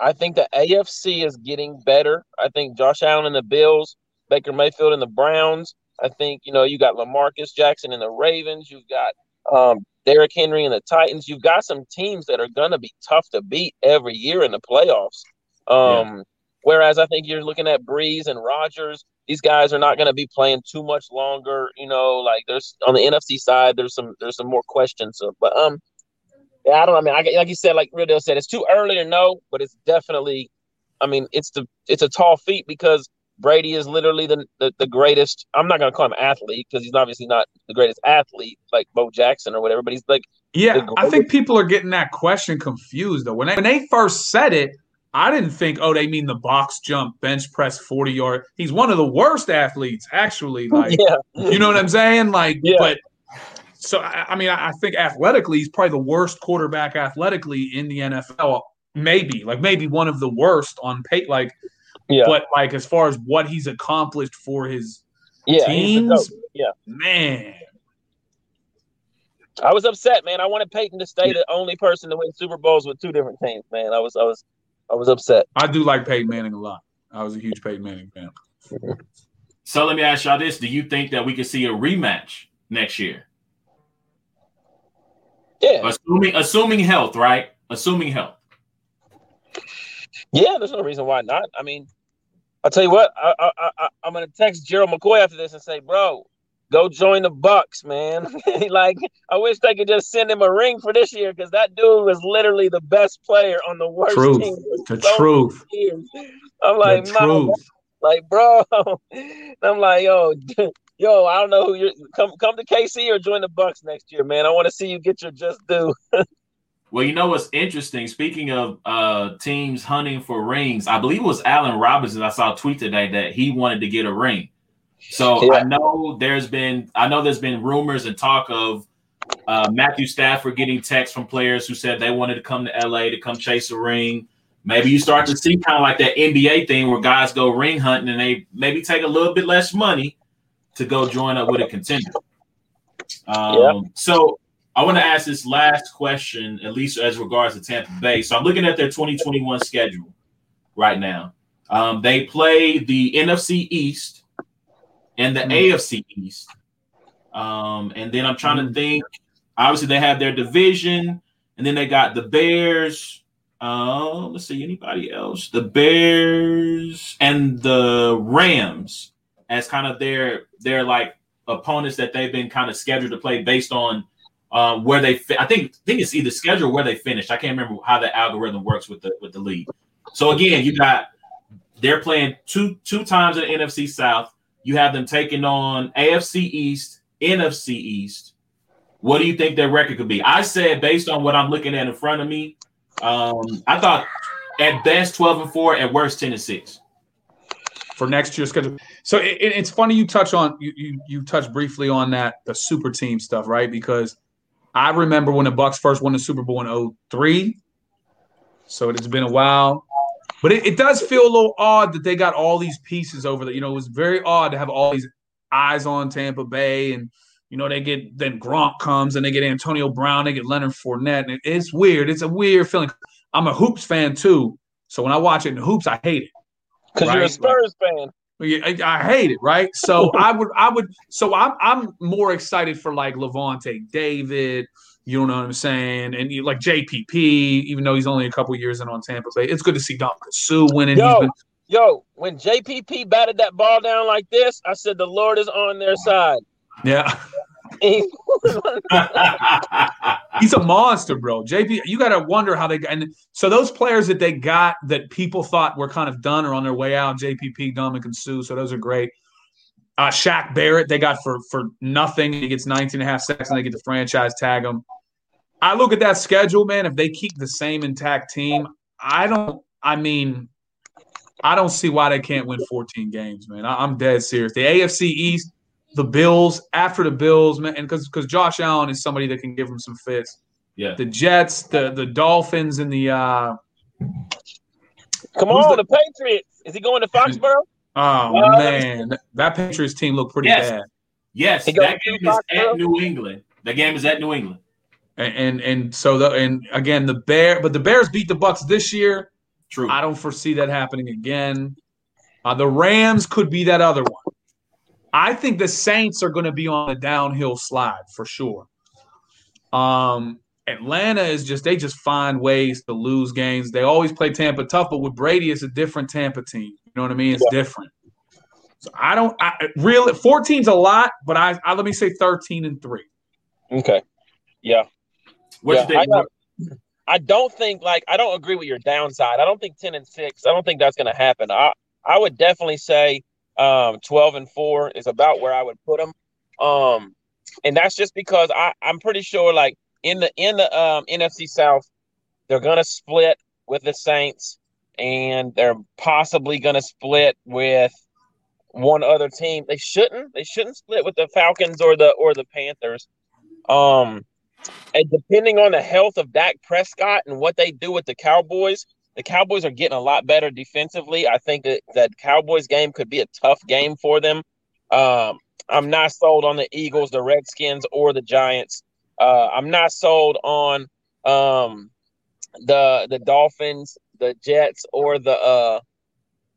I think the AFC is getting better. I think Josh Allen and the Bills, Baker Mayfield and the Browns. I think you know you got Lamarcus Jackson and the Ravens. You've got um, Derrick Henry and the Titans. You've got some teams that are gonna be tough to beat every year in the playoffs. Um, Whereas I think you're looking at Brees and Rodgers. These guys are not going to be playing too much longer. You know, like there's on the NFC side, there's some there's some more questions. So, but um, yeah, I don't. know. I mean, I, like you said, like Real Deal said, it's too early to know, but it's definitely. I mean, it's the it's a tall feat because Brady is literally the the, the greatest. I'm not going to call him athlete because he's obviously not the greatest athlete like Bo Jackson or whatever, but he's like
Yeah, I think people are getting that question confused though. When they, when they first said it, I didn't think, oh, they mean the box jump, bench press, 40 yard. He's one of the worst athletes, actually. Like,
yeah,
you know what I'm saying? Like,
Yeah.
but so I, I mean, I I think athletically, he's probably the worst quarterback athletically in the NFL. Maybe, like, maybe one of the worst on pay. Like,
yeah,
but like as far as what he's accomplished for his
yeah.
teams,
Yeah.
man,
I was upset, man. I wanted Peyton to stay the only person to win Super Bowls with two different teams, man. I was, I was, I was upset.
I do like Peyton Manning a lot. I was a huge Peyton Manning fan.
So let me ask y'all this: Do you think that we could see a rematch next year?
Yeah,
Assuming assuming health, right? Assuming health.
yeah. There's no reason why not. I mean, I'll tell you what. I, I, I, I'm gonna text Gerald McCoy after this and say, bro, go join the Bucks, man. like, I wish they could just send him a ring for this year because that dude was literally the best player on the worst
Truth.
team.
The
so
truth.
years. I'm like,
truth.
Like, bro, I'm like, yo, yo, I don't know who you're. Come, come to KC or join the Bucks next year, man. I want to see you get your just due.
Well, you know what's interesting? Speaking of uh teams hunting for rings, I believe it was Allen Robinson. I saw a tweet today that he wanted to get a ring. So
Yeah.
I know there's been I know there's been rumors and talk of uh, Matthew Stafford getting texts from players who said they wanted to come to LA to come chase a ring. Maybe you start to see kind of like that NBA thing where guys go ring hunting and they maybe take a little bit less money to go join up with a contender. Um,
Yeah.
So I want to ask this last question, at least as regards to Tampa Bay. So I'm looking at their 2021 schedule right now. Um, they play the NFC East and the
Mm.
AFC East. Um, and then I'm trying to think. Obviously, they have their division, and then they got the Bears. Um, let's see, anybody else? The Bears and the Rams as kind of their their like opponents that they've been kind of scheduled to play based on um, where they fi- I think I think it's either schedule where they finished. I can't remember how the algorithm works with the with the league. So again, you got they're playing two two times in the NFC South. You have them taking on AFC East, NFC East. What do you think their record could be? I said based on what I'm looking at in front of me, um, I thought at best 12 and 4, at worst 10 and 6
for next year's schedule. So it, it's funny you touch on you, you you touch briefly on that the super team stuff, right? Because I remember when the Bucks first won the Super Bowl in 03. So it's been a while. But it, it does feel a little odd that they got all these pieces over there. You know, it was very odd to have all these eyes on Tampa Bay and you know, they get then Gronk comes and they get Antonio Brown, they get Leonard Fournette. And it's weird. It's a weird feeling. I'm a hoops fan too. So when I watch it in the hoops, I hate it.
Because right? you're a Spurs fan.
I, I hate it, right? So I would, I would, so I'm, I'm more excited for like Lavonte David. You know what I'm saying? And you, like JPP, even though he's only a couple years in on Tampa Bay, it's good to see Ndamukong Suh winning.
Yo, been, yo, when JPP batted that ball down like this, I said the Lord is on their side.
Yeah. He's a monster, bro. JP, you got to wonder how they got. And so those players that they got that people thought were kind of done or on their way out. JPP, Dominic, and Suh. So those are great. Uh, Shaq Barrett, they got for for nothing. He gets 19 and a half sacks and they get the franchise tag him. I look at that schedule, man. If they keep the same intact team, I don't. I mean, I don't see why they can't win 14 games, man. I, I'm dead serious. The AFC East, the Bills after the Bills, man, and because because Josh Allen is somebody that can give them some fits.
Yeah.
The Jets, the the Dolphins, and the. uh
Come on, the, the, Patriots. Is he going to Foxborough?
Oh uh, man, that Patriots team looked pretty
yes.
bad.
Yes, that game is at New England. That game is at New England.
And, and and so the and again the bear, but the Bears beat the Bucks this year.
True.
I don't foresee that happening again. Uh, the Rams could be that other one. I think the Saints are going to be on a downhill slide for sure. Um, Atlanta is just they just find ways to lose games. They always play Tampa tough, but with Brady, it's a different Tampa team. You know what I mean? It's yeah. different. So I don't I really 14's a lot, but I, I let me say 13 and 3.
Okay. Yeah. What yeah, you think? I, I don't think like I don't agree with your downside. I don't think 10 and 6. I don't think that's gonna happen. I I would definitely say um, 12 and 4 is about where I would put them. Um, and that's just because I, I'm pretty sure like in the in the um, NFC South, they're gonna split with the Saints and they're possibly gonna split with one other team. They shouldn't. They shouldn't split with the Falcons or the or the Panthers. Um, and depending on the health of Dak Prescott and what they do with the Cowboys, the Cowboys are getting a lot better defensively. I think that that Cowboys game could be a tough game for them. Um, I'm not sold on the Eagles, the Redskins, or the Giants. Uh, I'm not sold on um, the the Dolphins, the Jets, or the uh,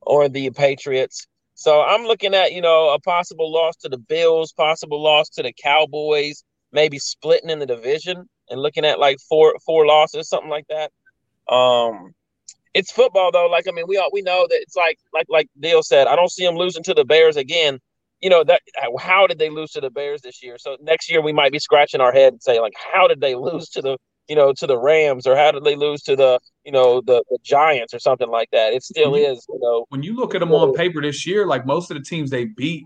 or the Patriots. So I'm looking at you know a possible loss to the Bills, possible loss to the Cowboys, maybe splitting in the division and looking at like four four losses, something like that. Um, it's football though. Like I mean, we all we know that it's like like like Dale said. I don't see them losing to the Bears again. You know that how did they lose to the Bears this year? So next year we might be scratching our head and say like, how did they lose to the you know to the Rams or how did they lose to the you know the, the Giants or something like that? It still is you know.
When you look at them on paper this year, like most of the teams they beat,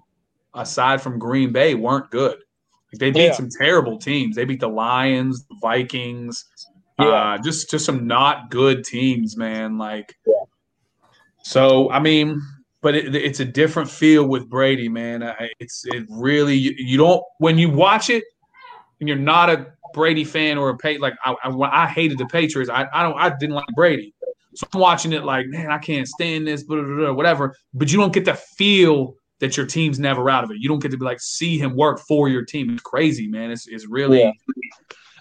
aside from Green Bay, weren't good. Like they beat yeah. some terrible teams. They beat the Lions, the Vikings, yeah. Uh, just just some not good teams, man. Like, yeah. so I mean, but it, it's a different feel with Brady, man. It's it really you, you, don't when you watch it and you're not a Brady fan or a pay like I, I, I hated the Patriots. I, I don't I didn't like Brady, so I'm watching it like man I can't stand this, blah, blah, blah, whatever. But you don't get the feel that your team's never out of it. You don't get to be like see him work for your team. It's crazy, man. It's it's really. Yeah.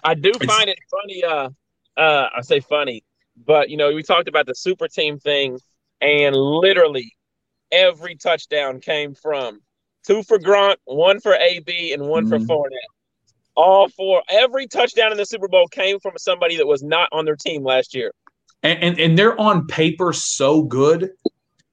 I do find it funny. Uh, uh, I say funny, but you know, we talked about the super team thing, and literally every touchdown came from two for Gronk, one for AB, and one mm-hmm. for Fournette. All four, every touchdown in the Super Bowl came from somebody that was not on their team last year.
And, and, and they're on paper so good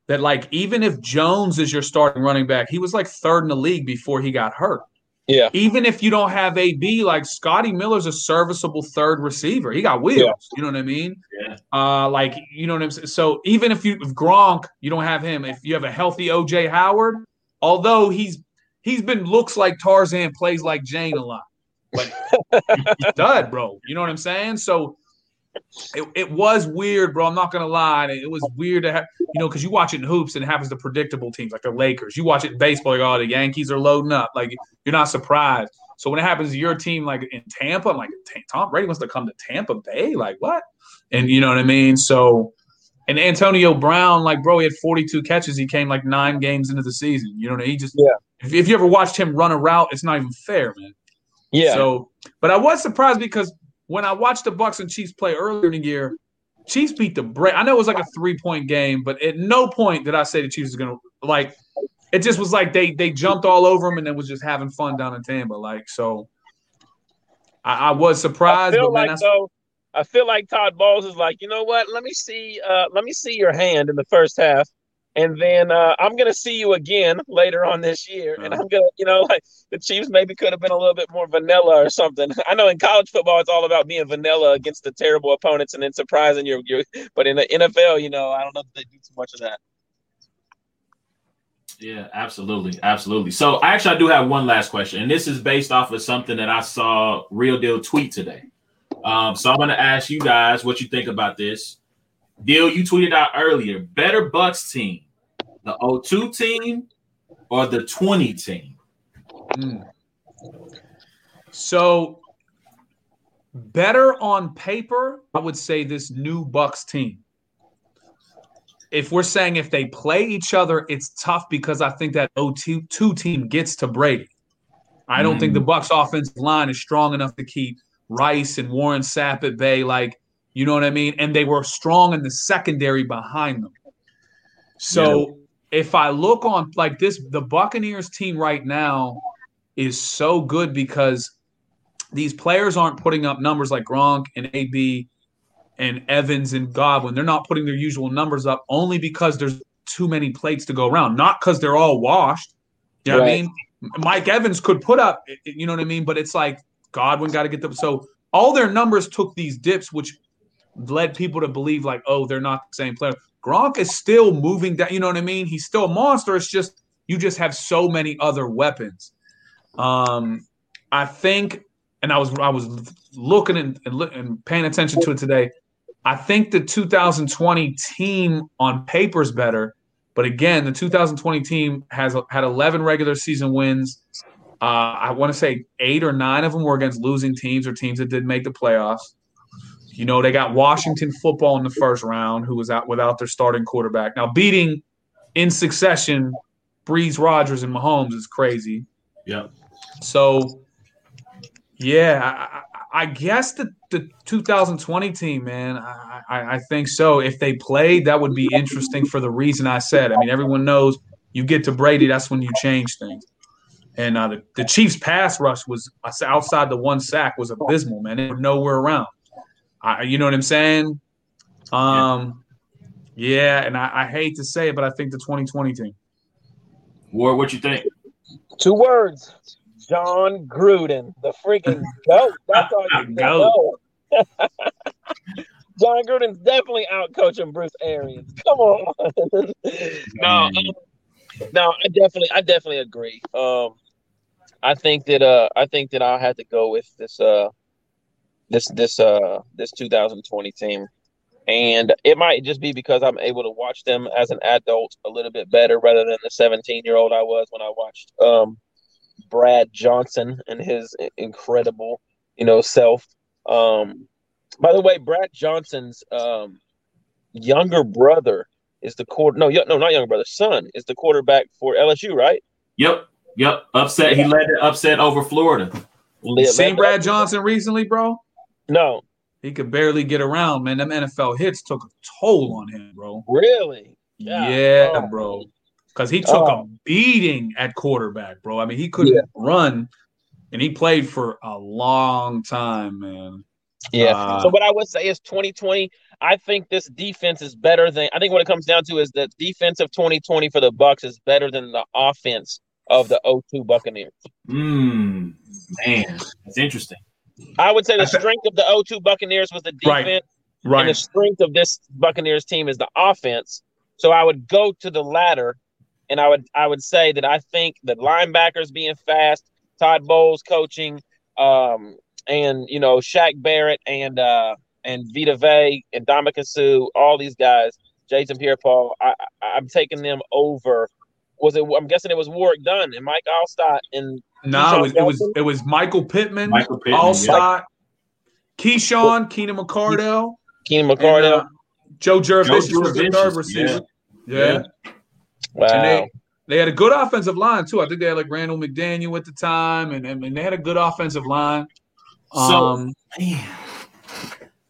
that like even if Jones is your starting running back, he was like third in the league before he got hurt.
Yeah.
Even if you don't have AB, like Scotty Miller's a serviceable third receiver. He got wheels.
Yeah.
You know what I mean?
Yeah.
Uh, like you know what I'm saying. So even if you if Gronk, you don't have him. If you have a healthy OJ Howard, although he's he's been looks like Tarzan, plays like Jane a lot, but he's dud, bro. You know what I'm saying? So it, it was weird, bro. I'm not gonna lie. It was weird to have you know because you watch it in hoops and it happens to predictable teams like the Lakers. You watch it in baseball, like oh the Yankees are loading up. Like you're not surprised. So when it happens to your team, like in Tampa, I'm like "Ta- Tom Brady wants to come to Tampa Bay, like what? And you know what I mean? So. And Antonio Brown, like bro, he had 42 catches. He came like nine games into the season. You know, what I mean? he just
Yeah.
If, if you ever watched him run a route, it's not even fair, man.
Yeah.
So, but I was surprised because when I watched the Bucks and Chiefs play earlier in the year, Chiefs beat the break. I know it was like a three point game, but at no point did I say the Chiefs is gonna like. It just was like they they jumped all over them and then was just having fun down in Tampa. Like so, I, I was
I
surprised,
feel
but man,
like though, I feel like Todd Bowles is like, you know what? Let me see. Uh, let me see your hand in the first half, and then uh, I'm gonna see you again later on this year, and
Uh-huh.
I'm gonna, you know, like the Chiefs maybe could have been a little bit more vanilla or something. I know in college football it's all about being vanilla against the terrible opponents and then surprising your, your but in the NFL, you know, I don't know if they do too much of that.
Yeah, absolutely, absolutely. So actually, I do have one last question, and this is based off of something that I saw Real Deal tweet today. Um, so I'm going to ask you guys what you think about this. Deal, you tweeted out earlier: better Bucks team, the 02 team or the 20 team?
Mm. So better on paper, I would say this new Bucks team. If we're saying if they play each other, it's tough because I think that 02 two team gets to Brady. I don't think the Bucks offensive line is strong enough to keep Rice and Warren Sapp at bay. Like, you know what I mean? And they were strong in the secondary behind them. So if I look on like this, the Buccaneers team right now is so good because these players aren't putting up numbers like Gronk and AB and Evans and Godwin. They're not putting their usual numbers up only because there's too many plates to go around, not because they're all washed. You know what I mean? Mike Evans could put up, you know what I mean? But it's like Godwin got to get them. So all their numbers took these dips, which led people to believe like, oh, they're not the same player. Gronk is still moving down. You know what I mean? He's still a monster. It's just you just have so many other weapons. Um, I think, and I was I was looking and, and, and paying attention to it today. I think the 2020 team on paper is better, but again, the 2020 team has had 11 regular season wins. Uh, I want to say eight or nine of them were against losing teams or teams that didn't make the playoffs. You know, they got Washington football in the first round, who was out without their starting quarterback. Now, beating in succession Brees, Rodgers, and Mahomes is crazy.
Yep.
So, yeah, I, I, guess the, the 2020 team, man, I, I, I think so. If they played, that would be interesting for the reason I said. I mean, everyone knows you get to Brady, that's when you change things. And uh, the, the Chiefs' pass rush was outside the one sack was abysmal, man. They were nowhere around. I, you know what I'm saying? Um, yeah, and I, I hate to say it, but I think the 2020 team.
Ward, what you think?
Two words. Jon Gruden, the freaking goat. That's all you know. Jon Gruden's definitely out coaching Bruce Arians. Come on. no, um, no, I definitely, I definitely agree. Um, I think that, uh, I think that I'll have to go with this, uh, this, this, uh, this 2020 team, and it might just be because I'm able to watch them as an adult a little bit better rather than the 17 year old I was when I watched, um, Brad Johnson and his incredible, you know, self. Um, by the way, Brad Johnson's um, younger brother is the quarter. No, no, not younger brother. Son is the quarterback for LSU, right?
Yep. Yep. Upset. He led the upset over Florida.
You seen Brad Johnson recently, bro?
No.
He could barely get around, man. Them NFL hits took a toll on him, bro.
Really?
Yeah, yeah
oh.
bro. Because he took oh. a beating at quarterback, bro. I mean, he couldn't yeah. run, and he played for a long time, man.
Yeah. Uh, so what I would say is 2020. I think this defense is better than. I think what it comes down to is the defense of 2020 for the Bucks is better than the offense of the O2 Buccaneers.
Mm, man, that's interesting.
I would say the strength of the 0-2 Buccaneers was the defense,
Right.
and the strength of this Buccaneers team is the offense. So I would go to the latter, and I would I would say that I think the linebackers being fast, Todd Bowles coaching, um, and you know Shaq Barrett and uh, and Vita Vea and Ndamukong Suh, all these guys, Jason Pierre-Paul. I, I, I'm taking them over. Was it? I'm guessing it was Warrick Dunn and Mike Alstott and
No, it was, it was it was Michael Pittman,
Michael Pittman,
Alstott, Keyshawn, Keenan McCardell,
Keenan
and,
McCardell.
uh, Joe Jurevicius
Joe
was the third receiver. Yeah.
wow.
And they, they had a good offensive line too. I think they had like Randall McDaniel at the time, and, and, and they had a good offensive line.
So-
Um,
Man.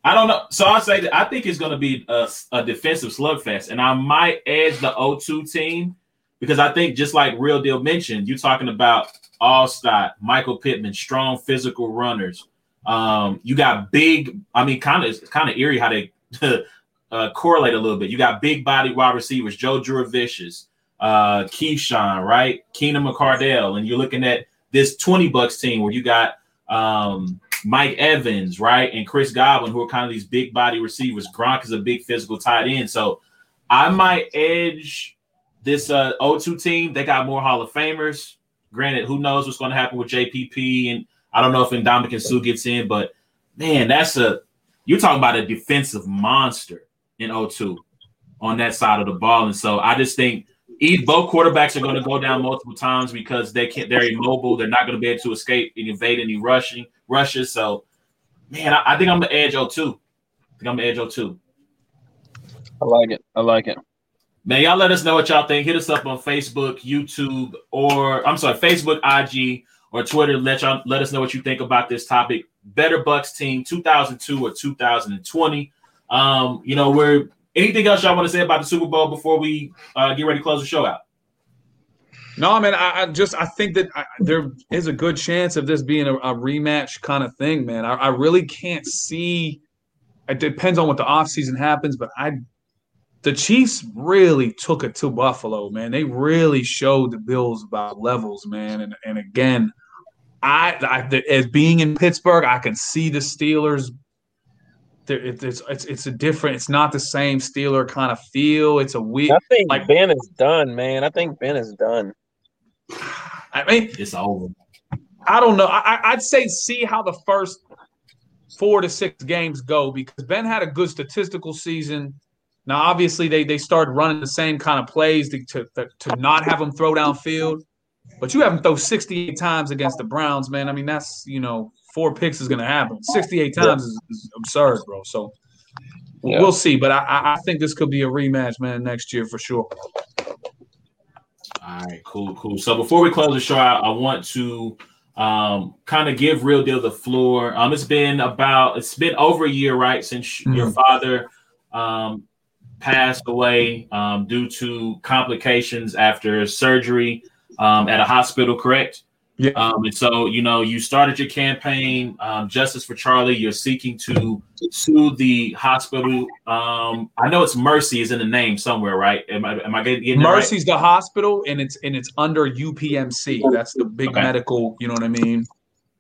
I don't know. So I say that I think it's going to be a, a defensive slugfest, and I might edge the 0-2 team because I think just like Real Deal mentioned, you're talking about Alstott, Michael Pittman, strong physical runners. Um, you got big. I mean, kind of it's kind of eerie how they uh, correlate a little bit. You got big body wide receivers, Joe Jurevicius, uh, Keyshawn, right, Keenan McCardell, and you're looking at this 20 bucks team where you got um, Mike Evans, right, and Chris Godwin, who are kind of these big body receivers. Gronk is a big physical tight end, so I might edge this uh, O2 team. They got more Hall of Famers. Granted, who knows what's going to happen with JPP, and I don't know if Ndamukong Suh gets in, but man, that's a you're talking about a defensive monster in O2 on that side of the ball, and so I just think. Both quarterbacks are going to go down multiple times because they can't. They're immobile. They're not going to be able to escape and evade any rushing rushes. So, man, I, I think I'm the edge 0-2. I think I'm the edge 0-2.
I like it. I like it.
Man, y'all let us know what y'all think. Hit us up on Facebook, YouTube, or I'm sorry, Facebook, IG, or Twitter. Let y'all let us know what you think about this topic. Better Bucks team, 2002 or 2020. Um, you know, we're anything else y'all want to say about the Super Bowl before we uh, get ready to close the show out?
no, I mean, I, I just I think that I, there is a good chance of this being a, a rematch kind of thing, man. I, I really can't see. It depends on what the offseason happens, but I the Chiefs really took it to Buffalo, man. They really showed the Bills about levels, man. And and again, I, I as being in Pittsburgh, I can see the Steelers. There, it, it's it's it's a different. It's not the same Steeler kind of feel. It's a weird.
I think
Like-
Ben is done, man. I think Ben is done.
I mean,
It's over.
I don't know. I, I- I'd say see how the first four to six games go because Ben had a good statistical season. Now, obviously, they they started running the same kind of plays to to, to not have them throw downfield. But you have them throw 68 times against the Browns, man. I mean, that's you know four picks is going to happen. 68 times is, is absurd, bro. So
Yeah.
we'll see. But I, I I think this could be a rematch, man, next year for sure.
All right, cool, cool. So before we close the show out, I want to um, kind of give Real Deal the floor. Um, it's been about it's been over a year, right, since your father um, passed away um, due to complications after surgery um, at a hospital. Correct?
Yeah.
Um, and so you know you started your campaign, um, Justice for Charlie. You're seeking to sue the hospital. Um, I know it's Mercy is in the name somewhere, right? Am I am I getting, it right?
Mercy's the hospital, and it's and it's under UPMC. That's the big
Okay.
medical. You know what I mean?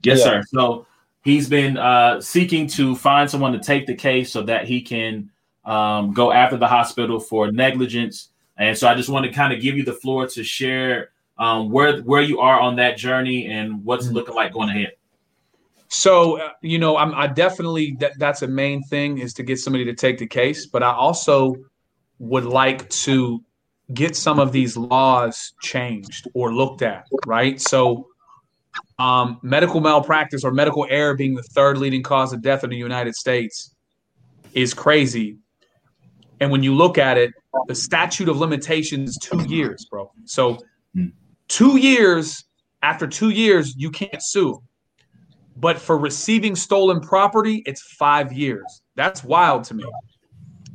Yes,
Yeah.
sir. So he's been uh, seeking to find someone to take the case so that he can um, go after the hospital for negligence. And so I just want to kind of give you the floor to share um, where where you are on that journey and what's
Mhm.
looking like going ahead.
So uh, you know, I'm I definitely that that's a main thing is to get somebody to take the case, but I also would like to get some of these laws changed or looked at, right? So um, medical malpractice or medical error being the third leading cause of death in the United States is crazy. And when you look at it, the statute of limitations is two years, bro. So two years after two years, you can't sue. But for receiving stolen property, it's five years. That's wild to me.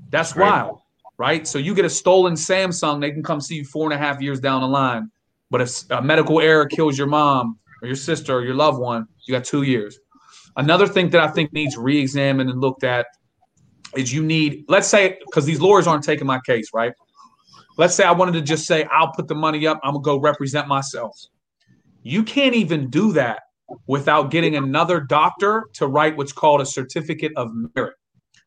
That's wild, right? So you get a stolen Samsung, they can come see you four and a half years down the line. But if a medical error kills your mom or your sister or your loved one, you got two years. Another thing that I think needs re-examined and looked at is you need, let's say, because these lawyers aren't taking my case, right? let's say I wanted to just say, I'll put the money up, I'm gonna go represent myself. You can't even do that without getting another doctor to write what's called a certificate of merit,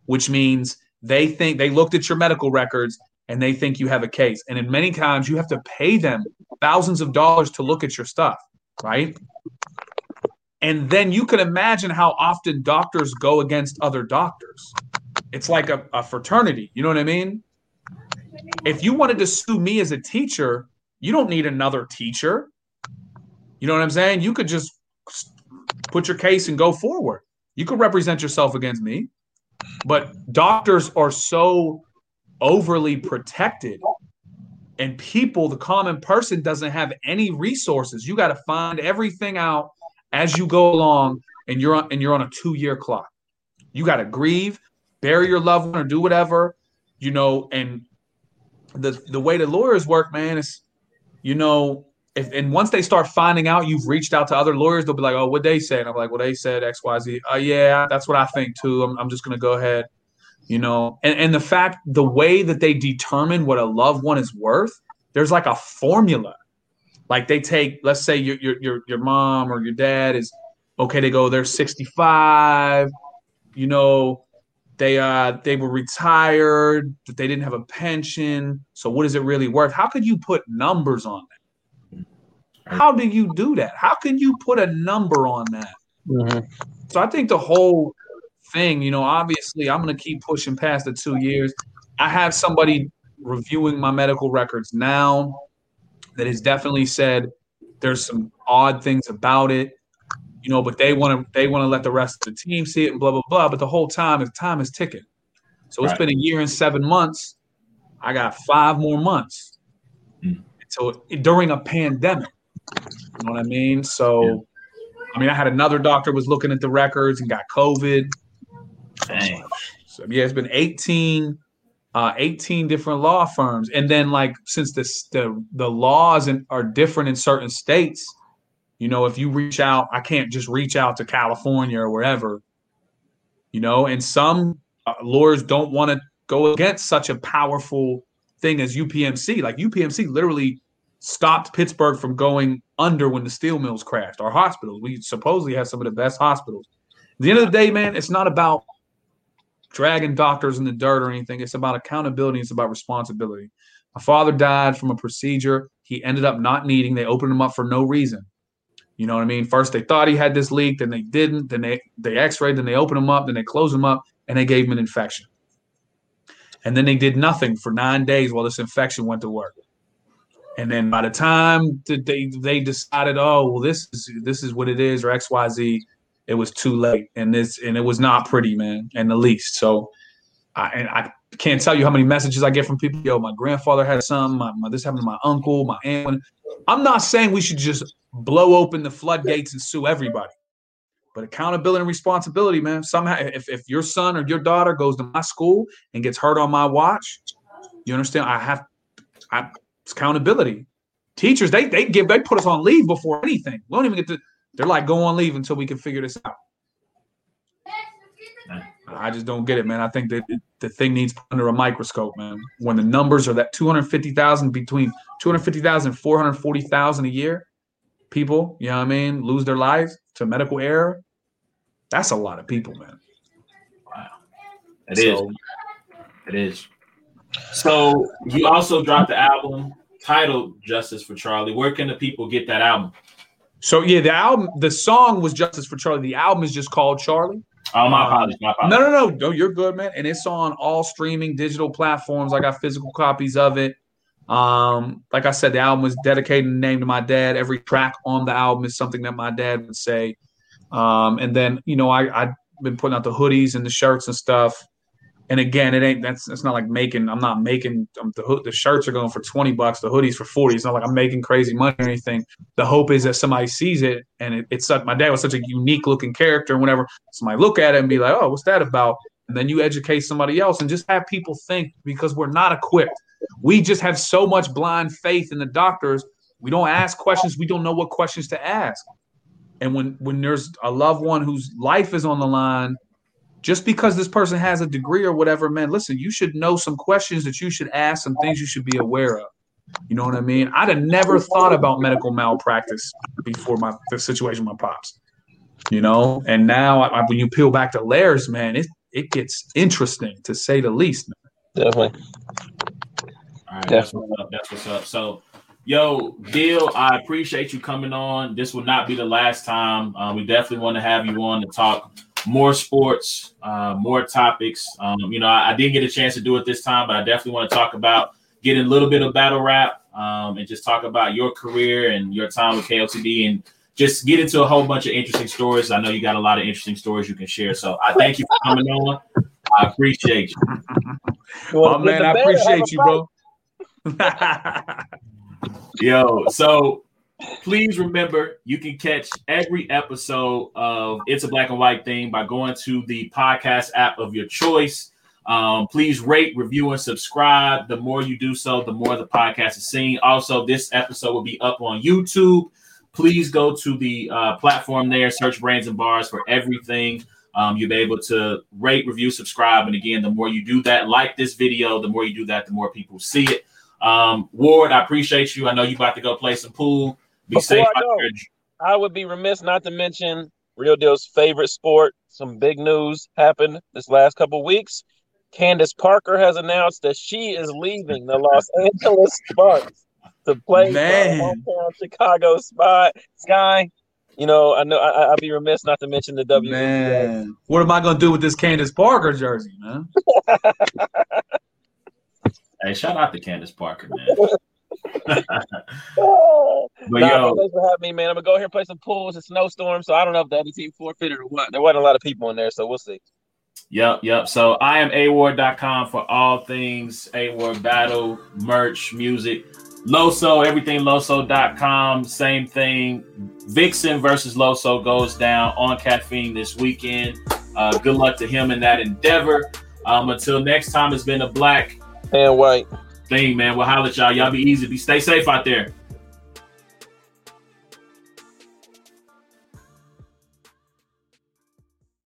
which means they think they looked at your medical records and they think you have a case. And in many times, you have to pay them thousands of dollars to look at your stuff, right? And then you can imagine how often doctors go against other doctors. It's like a, a fraternity. You know what I mean? If you wanted to sue me as a teacher, you don't need another teacher. You know what I'm saying? You could just put your case and go forward. You could represent yourself against me. But doctors are so overly protected and people the common person doesn't have any resources you got to find everything out as you go along and you're on and you're on a two year clock you got to grieve bury your loved one or do whatever you know and the the way the lawyers work man is you know if and once they start finding out you've reached out to other lawyers they'll be like oh what they said. I'm like well they said xyz uh, yeah that's what i think too. I'm, I'm just to go ahead you know and, and the fact the way that they determine what a loved one is worth there's like a formula. Like they take let's say your your your, your mom or your dad is okay they go they're 65 you know they uh they were retired that they didn't have a pension so what is it really worth how could you put numbers on that how do you do that how can you put a number on that mm-hmm. so i think the whole thing. You know, obviously, I'm going to keep pushing past the two years. I have somebody reviewing my medical records now that has definitely said there's some odd things about it, you know, but they want to they want to let the rest of the team see it and blah blah blah. But the whole time, the time is ticking. So it's been a year and seven months. I got five more months. Mm. So during a pandemic, you know what I mean? So, yeah. I mean, I had another doctor was looking at the records and got COVID. Dang. So yeah, it's been 18, uh, 18 different law firms. And then like since the the, the laws in, are different in certain states, you know, if you reach out, I can't just reach out to California or wherever, you know, and some uh, lawyers don't want to go against such a powerful thing as UPMC. Like UPMC literally stopped Pittsburgh from going under when the steel mills crashed. Our hospitals, we supposedly have some of the best hospitals. At the end of the day, man, it's not about dragging doctors in the dirt or anything. It's about accountability. It's about responsibility. My father died from a procedure he ended up not needing. They opened him up for no reason. You know what I mean? First they thought he had this leak, then they didn't. Then they they X-rayed, then they opened him up, then they closed him up, and they gave him an infection. And then they did nothing for nine days while this infection went to work. And then by the time they they decided, oh well, this is this is what it is, or X Y Z, it was too late, and this and it was not pretty, man, in the least. So, I and I can't tell you how many messages I get from people. Yo, my grandfather had some. My, my, this happened to my uncle, my aunt. I'm not saying we should just blow open the floodgates and sue everybody, but accountability and responsibility, man. Somehow, if if your son or your daughter goes to my school and gets hurt on my watch, you understand? I have, I accountability. Teachers, they they give they put us on leave before anything. We don't even get to they're like, go on leave until we can figure this out. I just don't get it, man. I think that the thing needs under a microscope, man. When the numbers are that 250,000 between 250,000 and 440,000 a year, people, you know what I mean, lose their lives to medical error. That's a lot of people, man.
Wow. It so, is. It is. So you also dropped the album titled Justice for Charlie. Where can the people get that album?
So yeah, the album, the song was Justice for Charlie. The album is just called Charlie.
Oh my apologies. My apologies.
No, no, no, no. You're good, man. And it's on all streaming digital platforms. I got physical copies of it. Um, like I said, the album was dedicated and named to my dad. Every track on the album is something that my dad would say. Um, and then you know, I I've been putting out the hoodies and the shirts and stuff. And again, it ain't that's it's not like making. I'm not making um, the the shirts are going for twenty bucks, the hoodies for forty. It's not like I'm making crazy money or anything. The hope is that somebody sees it and it, it's such. My dad was such a unique looking character, and whenever somebody look at it and be like, "Oh, what's that about?" and then you educate somebody else and just have people think because we're not equipped. We just have so much blind faith in the doctors. We don't ask questions. We don't know what questions to ask. And when when there's a loved one whose life is on the line just because this person has a degree or whatever, man, listen, you should know some questions that you should ask, some things you should be aware of. You know what I mean? I'd have never thought about medical malpractice before my the situation with my pops. You know, and now I, when you peel back the layers, man, it it gets interesting to say the least.
Definitely.
All right, that's what's up. That's what's up. So, yo, Bill, I appreciate you coming on. This will not be the last time. Uh, we definitely want to have you on to talk more sports, uh, more topics. Um, you know, I, I, didn't get a chance to do it this time, but I definitely want to talk about getting a little bit of battle rap um, and just talk about your career and your time with KOTD and just get into a whole bunch of interesting stories. I know you got a lot of interesting stories you can share. So I thank you for coming on. I appreciate you.
Oh man, I appreciate you, bro.
Yo, so please remember you can catch every episode of It's a Black and White Thing by going to the podcast app of your choice. Um, please rate, review, and subscribe. The more you do so, the more the podcast is seen. Also, this episode will be up on YouTube. Please go to the uh, platform there, search Brands and Bars for everything. Um, you'll be able to rate, review, subscribe. And again, the more you do that, like this video, the more you do that, the more people see it. Um, Ward, I appreciate you. I know you about to go play some pool. Be Before safe
I, go, I would be remiss not to mention Real Deal's favorite sport. Some big news happened this last couple weeks. Candace Parker has announced that she is leaving the Los Angeles Sparks to play Man. for hometown Chicago spot. Sky, you know, I know I, would be remiss not to mention the W.
Man, what am I going to do with this Candace Parker jersey, man?
hey, shout out to Candace Parker, man. but
nah, yo, thanks for having me, man. I'm gonna go here and play some pools. It's a snowstorm, so I don't know if the other team forfeited or what. There wasn't a lot of people in there, so we'll see.
Yep, yep. So I am award.com for all things award battle, merch, music. Loso, everything loso.com, same thing. Vixen versus Loso goes down on caffeine this weekend. Uh, good luck to him in that endeavor. Um, until next time, it's been a black
and white
thing, man. We'll holler at y'all. Y'all be easy. Be stay safe out there.